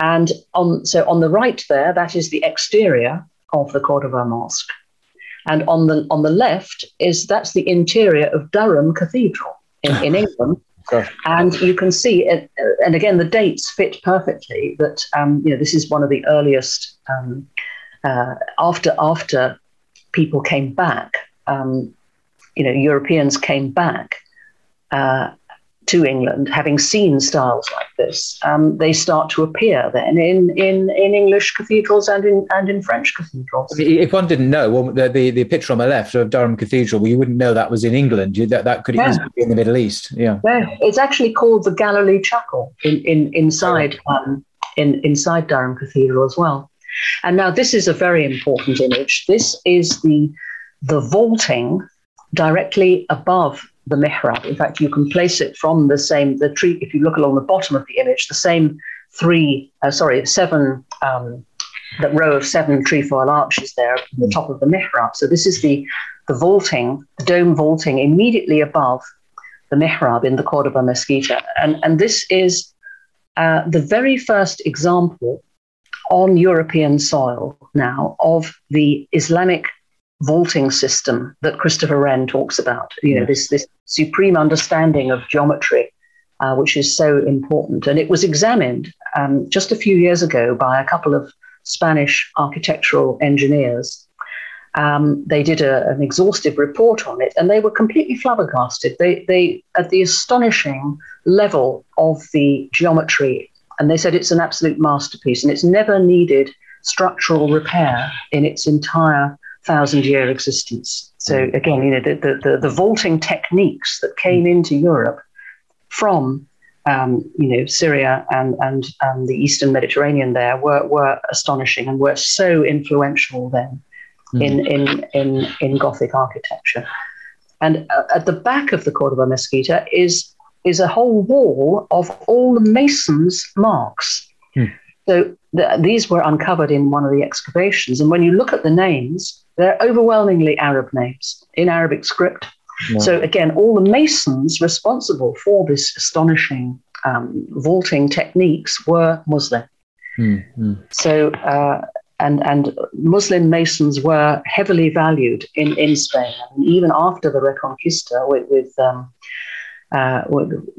And on so on the right there, that is the exterior of the Cordova Mosque. And on the on the left is that's the interior of Durham Cathedral in, in England. [LAUGHS] And you can see, it, and again, the dates fit perfectly. That um, you know, this is one of the earliest um, uh, after after people came back. Um, you know, Europeans came back. Uh, to England, having seen styles like this, um, they start to appear then in, in, in English cathedrals and in and in French cathedrals. If one didn't know, well, the, the, the picture on the left of Durham Cathedral, well, you wouldn't know that was in England. You, that, that could yeah. easily be in the Middle East. Yeah. yeah. It's actually called the Galilee Chapel in, in, inside, um, in, inside Durham Cathedral as well. And now this is a very important image. This is the, the vaulting directly above the mihrab. In fact, you can place it from the same the tree. If you look along the bottom of the image, the same three, uh, sorry, seven, um, that row of seven trefoil arches there at the top of the mihrab. So this is the the vaulting, the dome vaulting immediately above the mihrab in the Cordoba Mesquita, and and this is uh, the very first example on European soil now of the Islamic vaulting system that Christopher Wren talks about. You know, this this supreme understanding of geometry, uh, which is so important. And it was examined um, just a few years ago by a couple of Spanish architectural engineers. Um, they did a, an exhaustive report on it, and they were completely flabbergasted. They, they, at the astonishing level of the geometry, and they said it's an absolute masterpiece, and it's never needed structural repair in its entire thousand year existence. So mm. again, you know, the, the, the, the vaulting techniques that came mm. into Europe from um, you know Syria and and um, the Eastern Mediterranean there were were astonishing and were so influential then mm. in, in in in Gothic architecture. And uh, at the back of the Cordoba Mesquita is is a whole wall of all the masons' marks. So the, these were uncovered in one of the excavations, and when you look at the names, they're overwhelmingly Arab names in Arabic script. So again, all the masons responsible for this astonishing um, vaulting techniques were Muslim. Mm-hmm. So uh, and and Muslim masons were heavily valued in in Spain, even after the Reconquista, with, with, um, uh,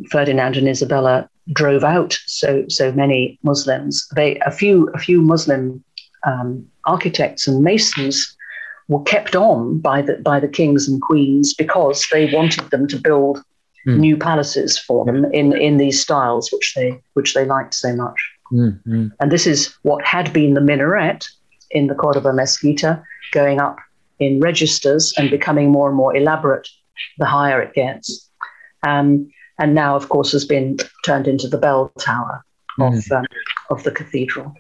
Ferdinand and Isabella drove out so so many Muslims. They a few a few Muslim um, architects and masons were kept on by the by the kings and queens because they wanted them to build mm. new palaces for them in in these styles which they which they liked so much. Mm, And this is what had been the minaret in the Cordoba Mesquita, going up in registers and becoming more and more elaborate the higher it gets. Um, and now, of course, has been turned into the bell tower of, mm. um, of the cathedral.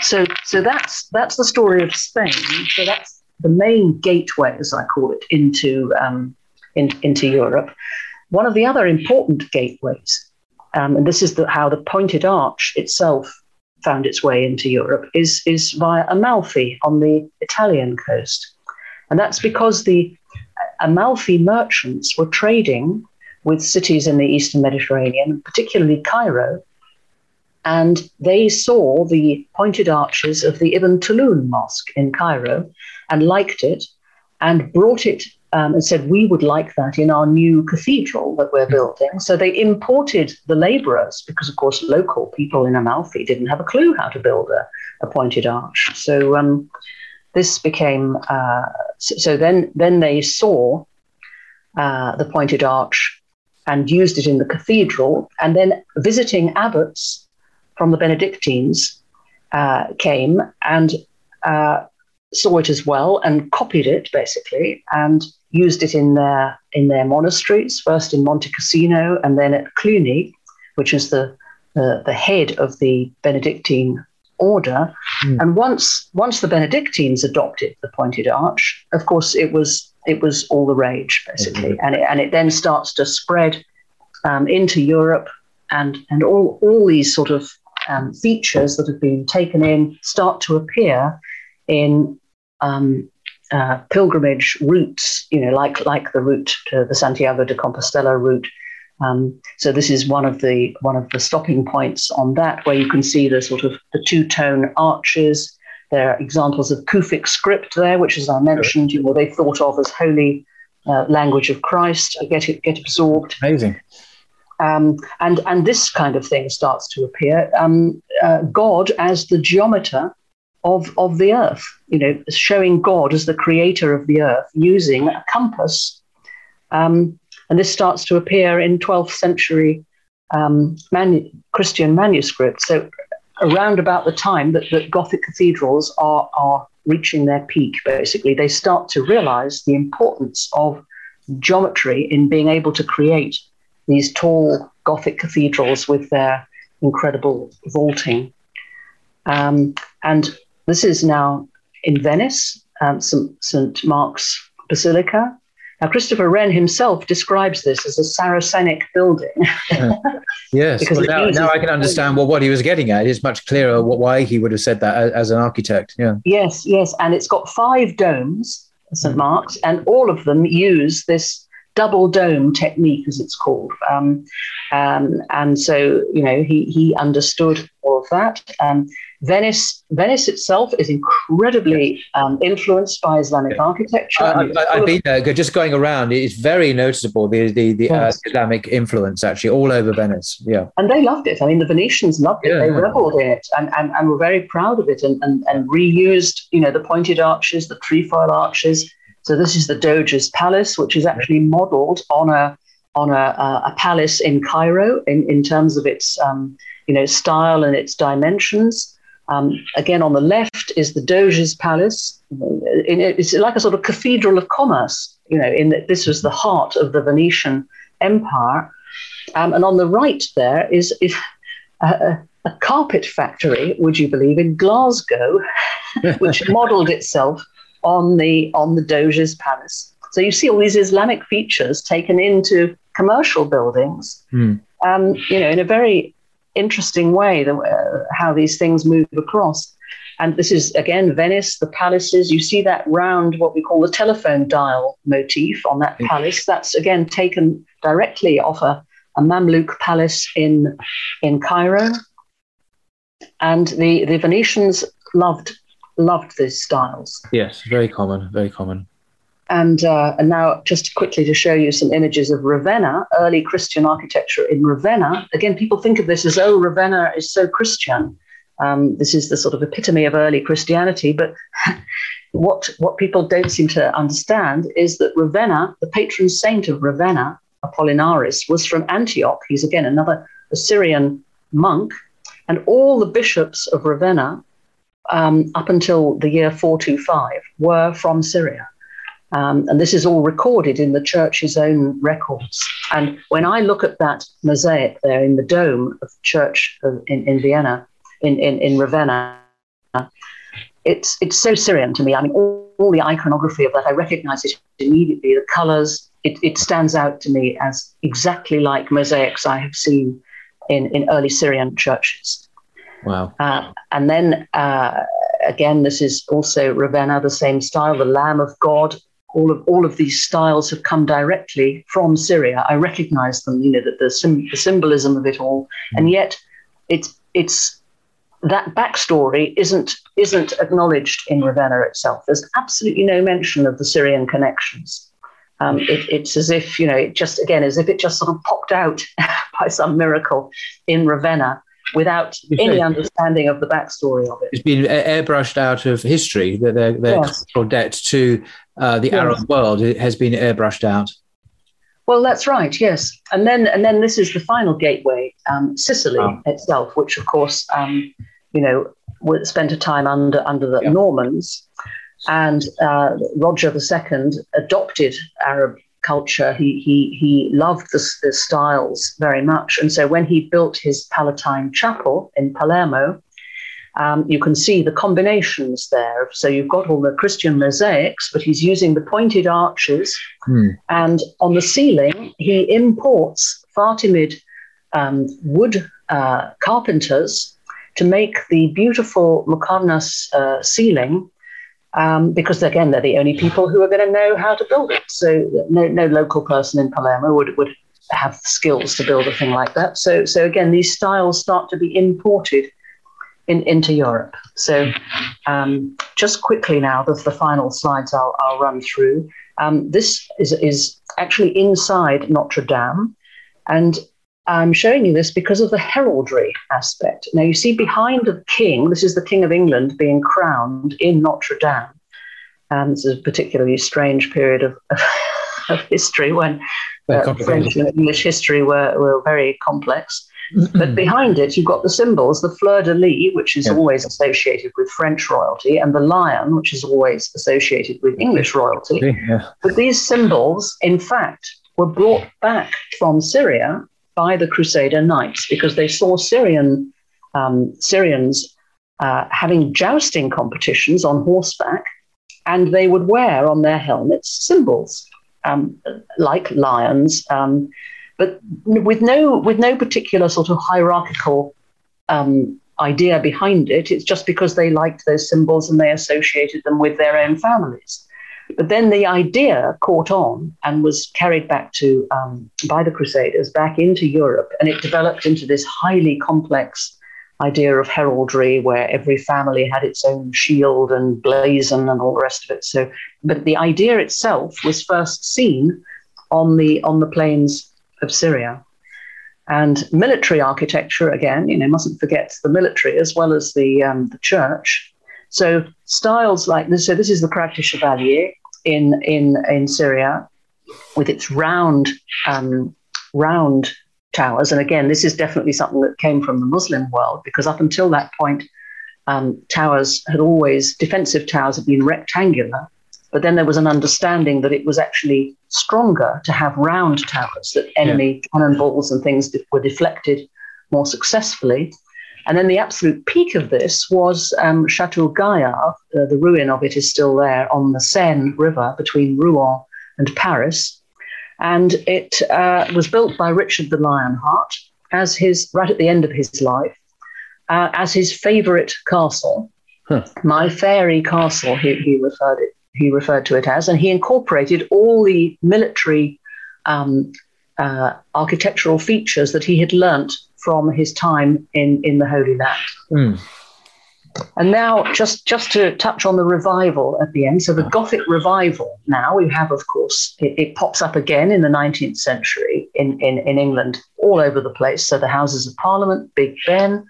So, so that's that's the story of Spain. So that's the main gateway, as I call it, into um, in, into Europe. One of the other important gateways, um, and this is the, how the pointed arch itself found its way into Europe, is is via Amalfi on the Italian coast, and that's because the Amalfi merchants were trading with cities in the Eastern Mediterranean, particularly Cairo, and they saw the pointed arches of the Ibn Tulun Mosque in Cairo and liked it and brought it um, and said, We would like that in our new cathedral that we're building. So they imported the laborers because, of course, local people in Amalfi didn't have a clue how to build a, a pointed arch. So um, this became, uh, so, then, then they saw uh, the pointed arch and used it in the cathedral. And then visiting abbots from the Benedictines uh, came and uh, saw it as well and copied it basically and used it in their in their monasteries first in Monte Cassino and then at Cluny which is the the, the head of the Benedictine order mm. and once once the Benedictines adopted the pointed arch of course it was it was all the rage basically mm-hmm. and it, and it then starts to spread um, into Europe and and all all these sort of um, features that have been taken in start to appear in um, uh, pilgrimage routes, you know, like like the route to the Santiago de Compostela route. Um, so this is one of the one of the stopping points on that, where you can see the sort of the two tone arches. There are examples of Kufic script there, which, as I mentioned, you know, they thought of as holy uh, language of Christ. Get it get absorbed. Amazing. Um, and and this kind of thing starts to appear. Um, uh, God as the geometer of, of the earth, you know, showing God as the creator of the earth using a compass. Um, and this starts to appear in 12th century um, manu- Christian manuscripts. So, around about the time that, that Gothic cathedrals are, are reaching their peak, basically, they start to realize the importance of geometry in being able to create these tall Gothic cathedrals with their incredible vaulting. Um, and this is now in Venice, um, St. Mark's Basilica. Now, Christopher Wren himself describes this as a Saracenic building. [LAUGHS] yes, because well, now, now I can understand well, what he was getting at. It's much clearer what, why he would have said that as, as, an architect. Yeah. Yes, yes. And it's got five domes, St. Mm. Mark's, and all of them use this double dome technique, as it's called. Um, um, and so, you know, he, he understood all of that. Um, Venice, Venice itself is incredibly um, influenced by Islamic architecture. I, have been there, just going around. It's very noticeable the the, the uh, yes. uh, Islamic influence actually all over Venice. Yeah, and they loved it. I mean, the Venetians loved it. Yeah, they yeah. reveled in it and, and, and were very proud of it and, and and reused, you know, the pointed arches, the trefoil arches. So this is the Doge's palace, which is actually modelled on a on a, a, palace in Cairo in, in terms of its um, you know style and its dimensions. Um, again, on the left is the Doge's Palace. It's like a sort of cathedral of commerce, you know, in that this was the heart of the Venetian Empire. Um, and on the right there is, is a, a, carpet factory, would you believe, in Glasgow, [LAUGHS] which modelled itself on the on the Doge's Palace. So you see all these Islamic features taken into commercial buildings, mm. um, you know, in a very interesting way, the, uh, how these things move across. And this is again Venice, the palaces. You see that round, what we call the telephone dial motif on that palace. That's again taken directly off a, a Mamluk palace in in Cairo. And the, the Venetians loved loved these styles. Yes, very common, very common. And, uh, and now, just quickly to show you some images of Ravenna, early Christian architecture in Ravenna. Again, people think of this as, oh, Ravenna is so Christian. Um, this is the sort of epitome of early Christianity. But [LAUGHS] what, what people don't seem to understand is that Ravenna, the patron saint of Ravenna, Apollinaris, was from Antioch. He's again another Assyrian monk. And all the bishops of Ravenna, um, up until the year 425, were from Syria. Um, and this is all recorded in the church's own records. And when I look at that mosaic there in the dome of the church in, in Vienna, in, in, in Ravenna, it's, it's so Syrian to me. I mean, all, all the iconography of that, I recognize it immediately. The colors, it, it stands out to me as exactly like mosaics I have seen in, in early Syrian churches. Wow. Uh, and then uh, again, this is also Ravenna, the same style, the Lamb of God all of all of these styles have come directly from Syria. I recognize them, you know, that the, sim- the symbolism of it all, and mm. yet it's it's that backstory isn't isn't acknowledged in Ravenna itself. There's absolutely no mention of the Syrian connections. Um, it, it's as if you know, it just again, as if it just sort of popped out [LAUGHS] by some miracle in Ravenna without any understanding of the backstory of it. It's been airbrushed out of history. Their, their, their yes. cultural debt to uh, the yes. Arab world it has been airbrushed out. Well, that's right. Yes, and then and then this is the final gateway, um, Sicily oh. itself, which of course, um, you know, spent a time under under the yeah. Normans, and uh, Roger II adopted Arab culture. He he he loved the, the styles very much, and so when he built his Palatine Chapel in Palermo, um, you can see the combinations there. So you've got all the Christian mosaics, but he's using the pointed arches. Hmm. And on the ceiling, he imports Fatimid um, wood uh, carpenters to make the beautiful Muqarnas uh, ceiling. Um, because again, they're the only people who are going to know how to build it. So no, no local person in Palermo would, would have skills to build a thing like that. So, so again, these styles start to be imported in, into Europe. So, um, just quickly now, the, the final slides I'll, I'll run through. Um, this is, is actually inside Notre Dame, and I'm showing you this because of the heraldry aspect. Now, you see behind the king, this is the King of England being crowned in Notre Dame. Um, this is a particularly strange period of, [LAUGHS] of history when uh, French and English history were, were very complex but behind it, you've got the symbols, the fleur de lis, which is yeah. always associated with French royalty, and the lion, which is always associated with English royalty. Yeah. But these symbols, in fact, were brought back from Syria by the Crusader knights because they saw Syrian um, Syrians uh, having jousting competitions on horseback, and they would wear on their helmets symbols um, like lions. Um, but with no with no particular sort of hierarchical um, idea behind it. It's just because they liked those symbols and they associated them with their own families. But then the idea caught on and was carried back to um, by the Crusaders back into Europe, and it developed into this highly complex idea of heraldry where every family had its own shield and blazon and all the rest of it. So, but the idea itself was first seen on the on the plains of Syria. And military architecture, again, you know, mustn't forget the military as well as the, um, the church. So styles like this, so this is the Krak Chevalier in, in, in Syria with its round, um, round towers. And again, this is definitely something that came from the Muslim world because up until that point, um, towers had always, defensive towers had been rectangular. But then there was an understanding that it was actually stronger to have round towers, that enemy yeah. cannonballs and things were deflected more successfully. And then the absolute peak of this was um, Chateau Gaillard. Uh, the ruin of it is still there on the Seine River between Rouen and Paris. And it uh, was built by Richard the Lionheart as his, right at the end of his life, uh, as his favorite castle. Huh. My fairy castle, he, he referred it he referred to it as, and he incorporated all the military um, uh, architectural features that he had learnt from his time in, in the Holy Land. Mm. And now, just, just to touch on the revival at the end, so the Gothic revival now we have, of course, it, it, pops up again in the 19th century in, in, in England, all over the place. So the Houses of Parliament, Big Ben,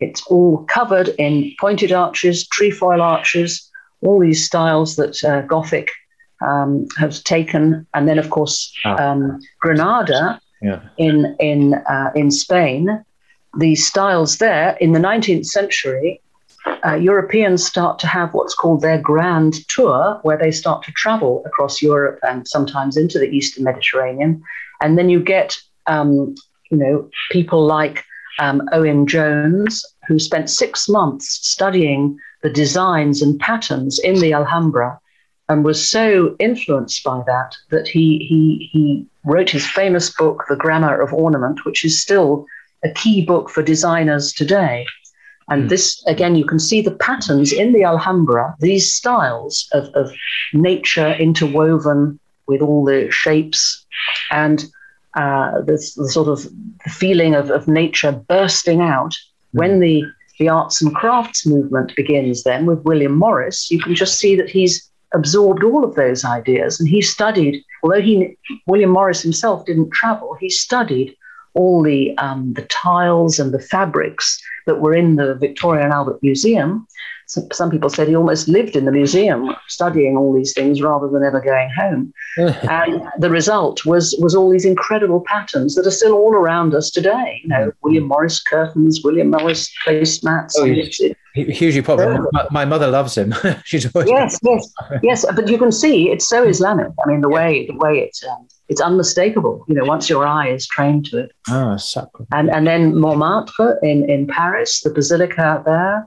it's all covered in pointed arches, trefoil arches, all these styles that uh, Gothic um, has taken, and then of course ah. um, Granada yeah. in in uh, in Spain. the styles there in the 19th century, uh, Europeans start to have what's called their grand tour, where they start to travel across Europe and sometimes into the Eastern Mediterranean, and then you get um, you know people like um, Owen Jones, who spent six months studying the designs and patterns in the Alhambra and was so influenced by that that he, he, he wrote his famous book, The Grammar of Ornament, which is still a key book for designers today. And mm. this, again, you can see the patterns in the Alhambra, these styles of, of nature interwoven with all the shapes and uh, this the sort of feeling of, of nature bursting out mm. when the the arts and crafts movement begins then with William Morris, you can just see that he's absorbed all of those ideas. And he studied, although he William Morris himself didn't travel, he studied all the um, the tiles and the fabrics that were in the Victoria and Albert Museum some, some people said he almost lived in the museum studying all these things rather than ever going home. [LAUGHS] and the result was, was all these incredible patterns that are still all around us today. You know, William Morris curtains, William Morris placemats. Oh, hugely popular. My, my, mother loves him. [LAUGHS] She's always yes, yes, yes. But you can see it's so Islamic. I mean, the way the way it's um, it's unmistakable. You know, once your eye is trained to it. Oh, sacred. And and then Montmartre in in Paris, the basilica out there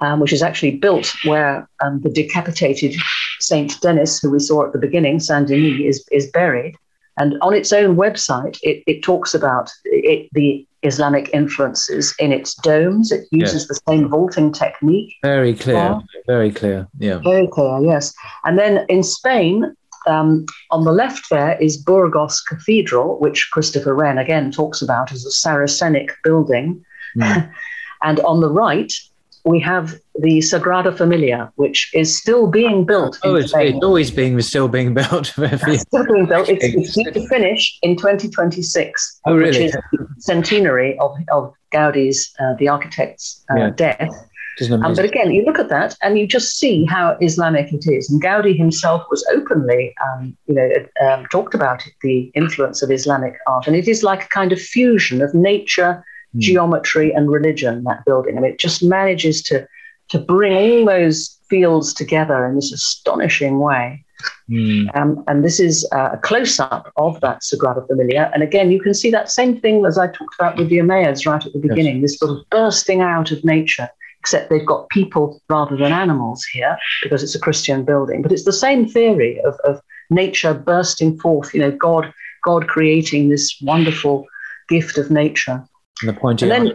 um, which is actually built where um, the decapitated Saint Denis, who we saw at the beginning, Saint Denis, is, is buried. And on its own website, it, it talks about it, the Islamic influences in its domes. It uses yes. the same vaulting technique. Very clear. Yeah. Very clear. Yeah. Very clear, yes. And then in Spain, um, on the left there is Burgos Cathedral, which Christopher Wren again talks about as a Saracenic building. Mm. [LAUGHS] and on the right we have the Sagrada Familia, which is still being built. Oh, it's, it's, always being still being built. [LAUGHS] It's still being built. It's, it's due to finish in 2026, oh, really? which is the centenary of, of Gaudi's, uh, the architect's uh, yeah. death. Um, but again, you look at that and you just see how Islamic it is. And Gaudi himself was openly, um, you know, um, talked about it, the influence of Islamic art, and it is like a kind of fusion of nature mm. geometry and religion, that building. I mean, it just manages to, to bring all those fields together in this astonishing way. Mm. Um, and this is uh, a close up of that Sagrada Familia. And again, you can see that same thing as I talked about with the Umayyads right at the beginning yes. this sort of bursting out of nature, except they've got people rather than animals here because it's a Christian building. But it's the same theory of, of nature bursting forth, you know, God, God creating this wonderful gift of nature. And the point and then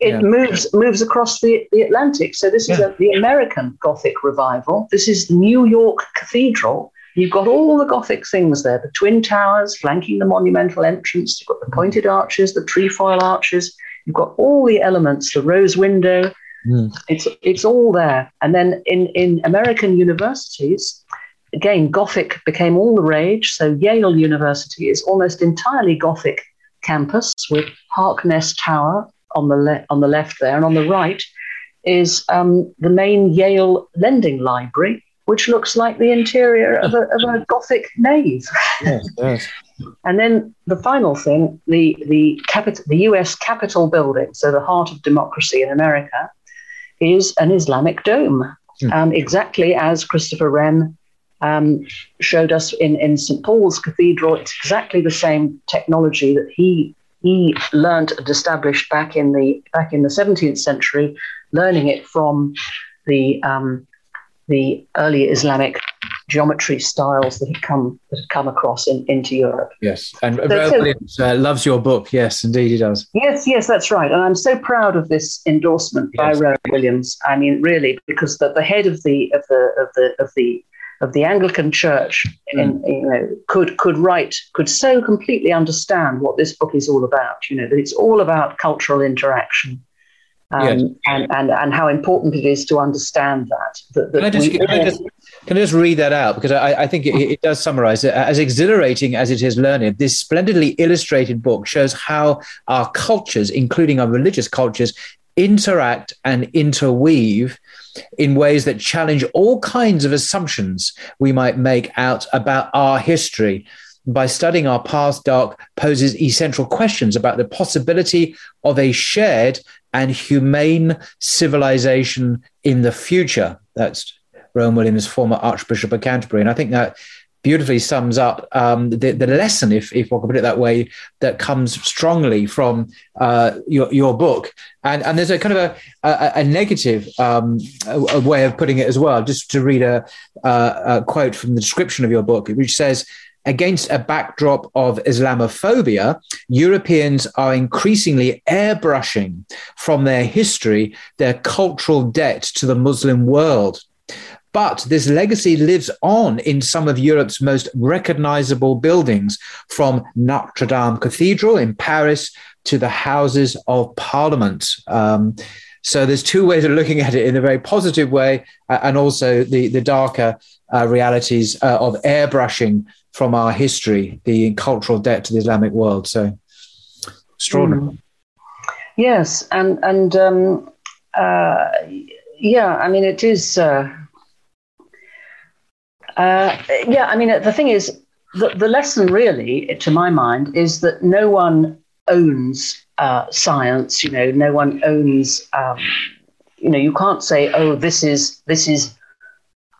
it yeah. moves moves across the, the Atlantic. So this is yeah. a, the American Gothic revival. This is New York Cathedral You've got all the Gothic things there the Twin Towers flanking the monumental entrance, you've got the pointed arches, the trefoil arches, you've got all the elements, the rose window. Mm. It's, it's all there. And then in, in American universities, again, Gothic became all the rage. So Yale University is almost entirely Gothic campus with Harkness Tower on the, le- on the left there, and on the right is um, the main Yale Lending Library, which looks like the interior of a, of a Gothic nave. Yes, yes. [LAUGHS] and then the final thing, the the capital, the U.S. Capitol building, so the heart of democracy in America, is an Islamic dome, mm. um, exactly as Christopher Wren um, showed us in, in St. Paul's Cathedral. It's exactly the same technology that he he learned and established back in the back in the 17th century, learning it from the um, the early Islamic geometry styles that had come that had come across in, into Europe. Yes, and so, Williams uh, loves your book. Yes, indeed, he does. Yes, yes, that's right. And I'm so proud of this endorsement yes. by Rowan Williams. I mean, really, because the, the head of the of the of the of the of the Anglican Church, mm. in, you know, could could write, could so completely understand what this book is all about. You know, that it's all about cultural interaction. Um, yes. and, and, and how important it is to understand that. that, that can, I just, can, I just, can, I just, read that out? Because I, I think it, it, does summarize it. As exhilarating as it is learning, this splendidly illustrated book shows how our cultures, including our religious cultures, interact and interweave in ways that challenge all kinds of assumptions we might make out about our history. By studying our past, Darke poses essential questions about the possibility of a shared and humane civilization in the future. That's Rowan Williams, former Archbishop of Canterbury. And I think that beautifully sums up um, the, the lesson, if, if I can put it that way, that comes strongly from uh, your, your book. And, and there's a kind of a, a, a negative um, a way of putting it as well, just to read a, a quote from the description of your book, which says, Against a backdrop of Islamophobia, Europeans are increasingly airbrushing from their history their cultural debt to the Muslim world. But this legacy lives on in some of Europe's most recognizable buildings, from Notre Dame Cathedral in Paris to the Houses of Parliament. Um, so there's two ways of looking at it in a very positive way, uh, and also the the darker uh, realities uh, of airbrushing from our history, the cultural debt to the Islamic world. So extraordinary. Mm. Yes, and and um, uh, yeah, I mean it is. Uh, uh, yeah, I mean, the thing is, the, the lesson really, to my mind, is that no one owns uh, science. You know, no one owns. Um, you know, you can't say, "Oh, this is this is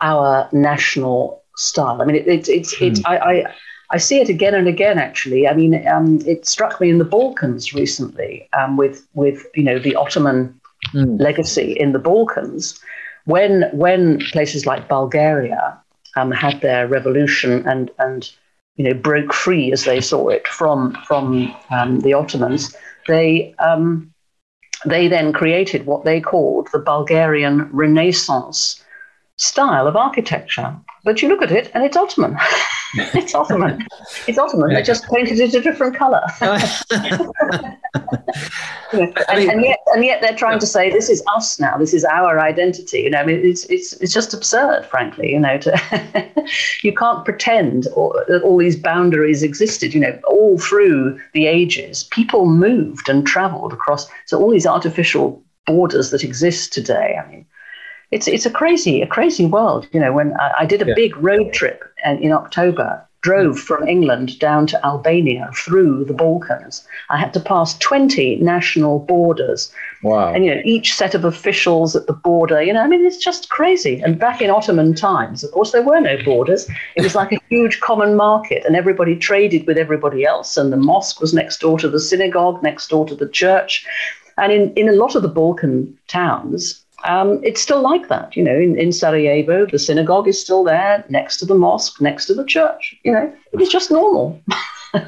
our national style." I mean, it, it, it's it's hmm. I, I I see it again and again. Actually, I mean, um, it struck me in the Balkans recently um, with with you know the Ottoman mm. legacy in the Balkans, when when places like Bulgaria um, had their revolution and and you know broke free as they saw it from from um, the Ottomans, they um, they then created what they called the Bulgarian Renaissance style of architecture. But you look at it and it's Ottoman. [LAUGHS] it's Ottoman. It's Ottoman. They just painted it a different color. [LAUGHS] and, and, yet, and yet they're trying to say this is us now. This is our identity. You know, I mean, it's it's it's just absurd, frankly. You know, to [LAUGHS] you can't pretend all, that all these boundaries existed. You know, all through the ages, people moved and travelled across. So all these artificial borders that exist today. I mean, it's it's a crazy a crazy world. You know, when I, I did a yeah. big road trip uh, in October drove from England down to Albania through the Balkans. I had to pass 20 national borders. Wow. And, you know, each set of officials at the border, you know, I mean, it's just crazy. And back in Ottoman times, of course, there were no borders. It was like a huge common market, and everybody traded with everybody else. And the mosque was next door to the synagogue, next door to the church. And in, in a lot of the Balkan towns, um, it's still like that. You know, in, in Sarajevo, the synagogue is still there, next to the mosque, next to the church. You know, it's just normal. [LAUGHS]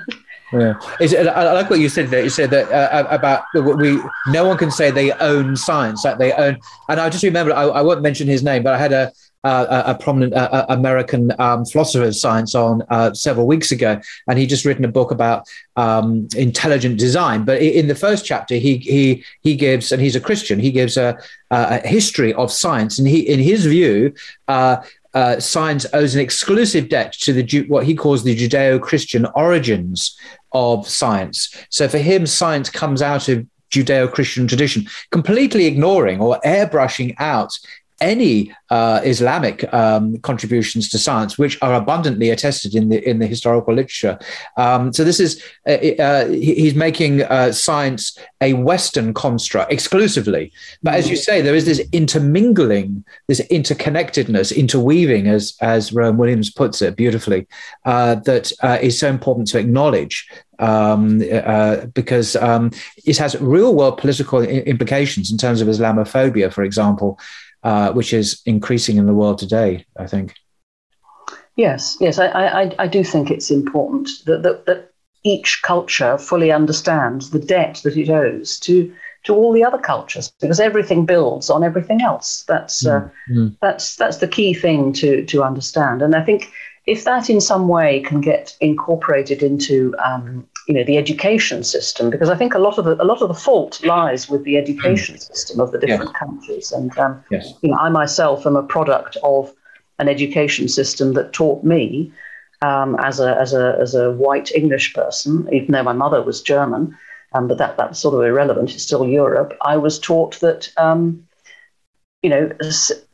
Yeah, it's, I like what you said there. You said that uh, about we. No one can say they own science, that they own. And I just remember, I, I won't mention his name, but I had a uh, a, prominent uh, uh, American um, philosopher of science on uh, several weeks ago, and he just written a book about um, intelligent design. But in the first chapter, he he he gives, and he's a Christian. He gives a, a history of science, and he, in his view. Uh, uh, science owes an exclusive debt to the what he calls the Judeo-Christian origins of science. So for him, science comes out of Judeo-Christian tradition, completely ignoring or airbrushing out any uh, Islamic um, contributions to science, which are abundantly attested in the in the historical literature. Um, so this is uh, uh, he's making uh, science a Western construct exclusively. But as you mm. say, there is this intermingling, this interconnectedness, interweaving, as as Rowan Williams puts it beautifully, uh, that uh, is so important to acknowledge um, uh, because um, it has real world political implications in terms of Islamophobia, for example uh, which is increasing in the world today, I think. Yes, yes, I, I, I do think it's important that, that, that each culture fully understands the debt that it owes to to all the other cultures because everything builds on everything else. That's uh, mm. that's that's the key thing to to understand. And I think if that in some way can get incorporated into um, you know the education system because I think a lot of the a lot of the fault lies with the education mm. system of the different yes. countries and um, yes. you know I myself am a product of an education system that taught me um, as a as a as a white English person even though my mother was German um, but that that's sort of irrelevant it's still Europe I was taught that um, you know,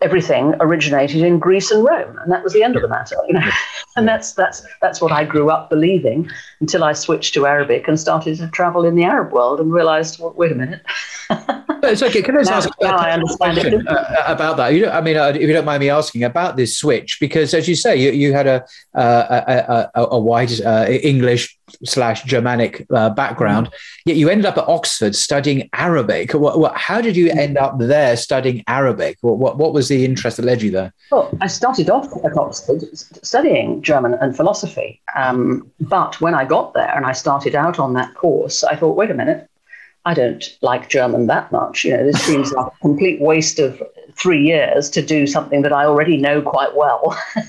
everything originated in Greece and Rome, and that was the end of the matter. You know, [LAUGHS] and that's that's that's what I grew up believing until I switched to Arabic and started to travel in the Arab world and realized, well, wait a minute. [LAUGHS] it's okay. Can I just now, ask now I understand question, uh, about that? You I mean, uh, if you don't mind me asking about this switch, because as you say, you, you had a a, a, a, white uh, English slash Germanic uh, background, mm-hmm. yet you ended up at Oxford studying Arabic. What, what, how did you end up there studying Arabic? What, what, what was the interest that led you there? Well, I started off at Oxford studying German and philosophy. Um, but when I got there and I started out on that course, I thought, wait a minute, I don't like German that much. You know, this seems like a complete waste of three years to do something that I already know quite well. [LAUGHS]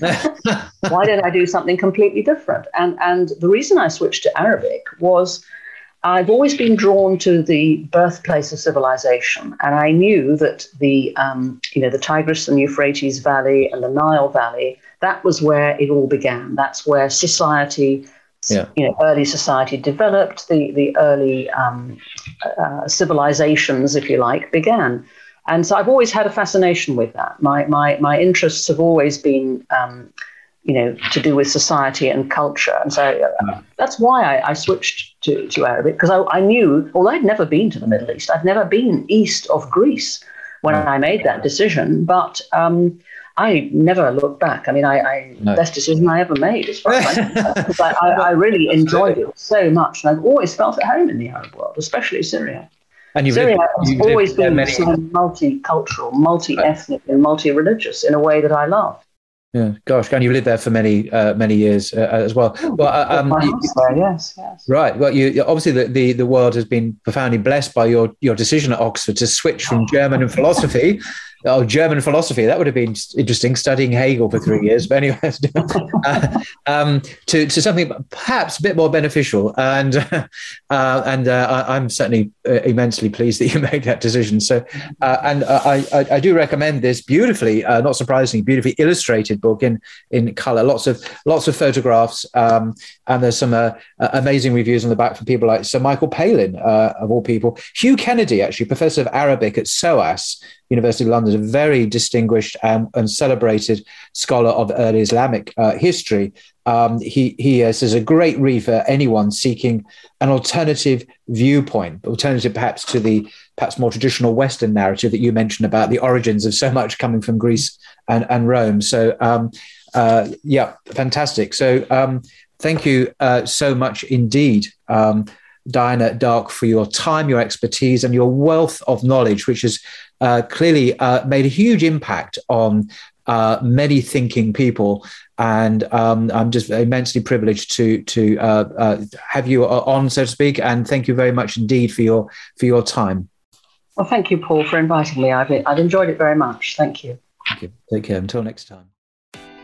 Why don't I do something completely different? And and the reason I switched to Arabic was I've always been drawn to the birthplace of civilization, and I knew that the um, you know the Tigris and Euphrates Valley and the Nile Valley that was where it all began. That's where society yeah. you know, early society developed, the, the early um, uh, civilizations, if you like, began. And so I've always had a fascination with that. My, my, my interests have always been, um, you know, to do with society and culture. And so uh, that's why I, I, switched to, to Arabic, because I, I knew, although I'd never been to the Middle East, I've never been east of Greece when I made that decision. But um, I never looked back. I mean, I, I no. best decision I ever made as far as I, [LAUGHS] I, I, really enjoyed it so much, and I've always felt at home in the Arab world, especially Syria. And Syria lived, has always been many... so multicultural, multi-ethnic, and multi-religious in a way that I love. Yeah, gosh, and you've lived there for many uh, many years uh, as well. Oh, well, uh, um, you, there, yes, yes. Right. Well, you obviously the, the, the world has been profoundly blessed by your your decision at Oxford to switch from oh. German and philosophy [LAUGHS] oh, German philosophy. That would have been interesting, studying Hegel for three years. But anyway, [LAUGHS] uh, um, to, to something perhaps a bit more beneficial. And [LAUGHS] uh, and uh, I, am certainly uh, immensely pleased that you [LAUGHS] made that decision. So, uh, and I, I, I, do recommend this beautifully, uh, not surprisingly, beautifully illustrated book in in color. Lots of lots of photographs, um, and there's some amazing reviews on the back from people like Sir Michael Palin, of all people, Hugh Kennedy, actually professor of Arabic at SOAS University of London, a very distinguished um, and celebrated scholar of early Islamic uh, history. Um, he he uh, says a great read for anyone seeking an alternative viewpoint, alternative perhaps to the perhaps more traditional Western narrative that you mentioned about the origins of so much coming from Greece and, and Rome. So um, uh, yeah, fantastic. So um, thank you uh, so much indeed. Um, Diana Darke, for your time, your expertise, and your wealth of knowledge, which has uh, clearly uh, made a huge impact on uh, many thinking people. And um, I'm just immensely privileged to to uh, uh, have you on, so to speak. And thank you very much indeed for your for your time. Well, thank you, Paul, for inviting me. I've I've enjoyed it very much. Thank you. Thank you. Take care. Until next time.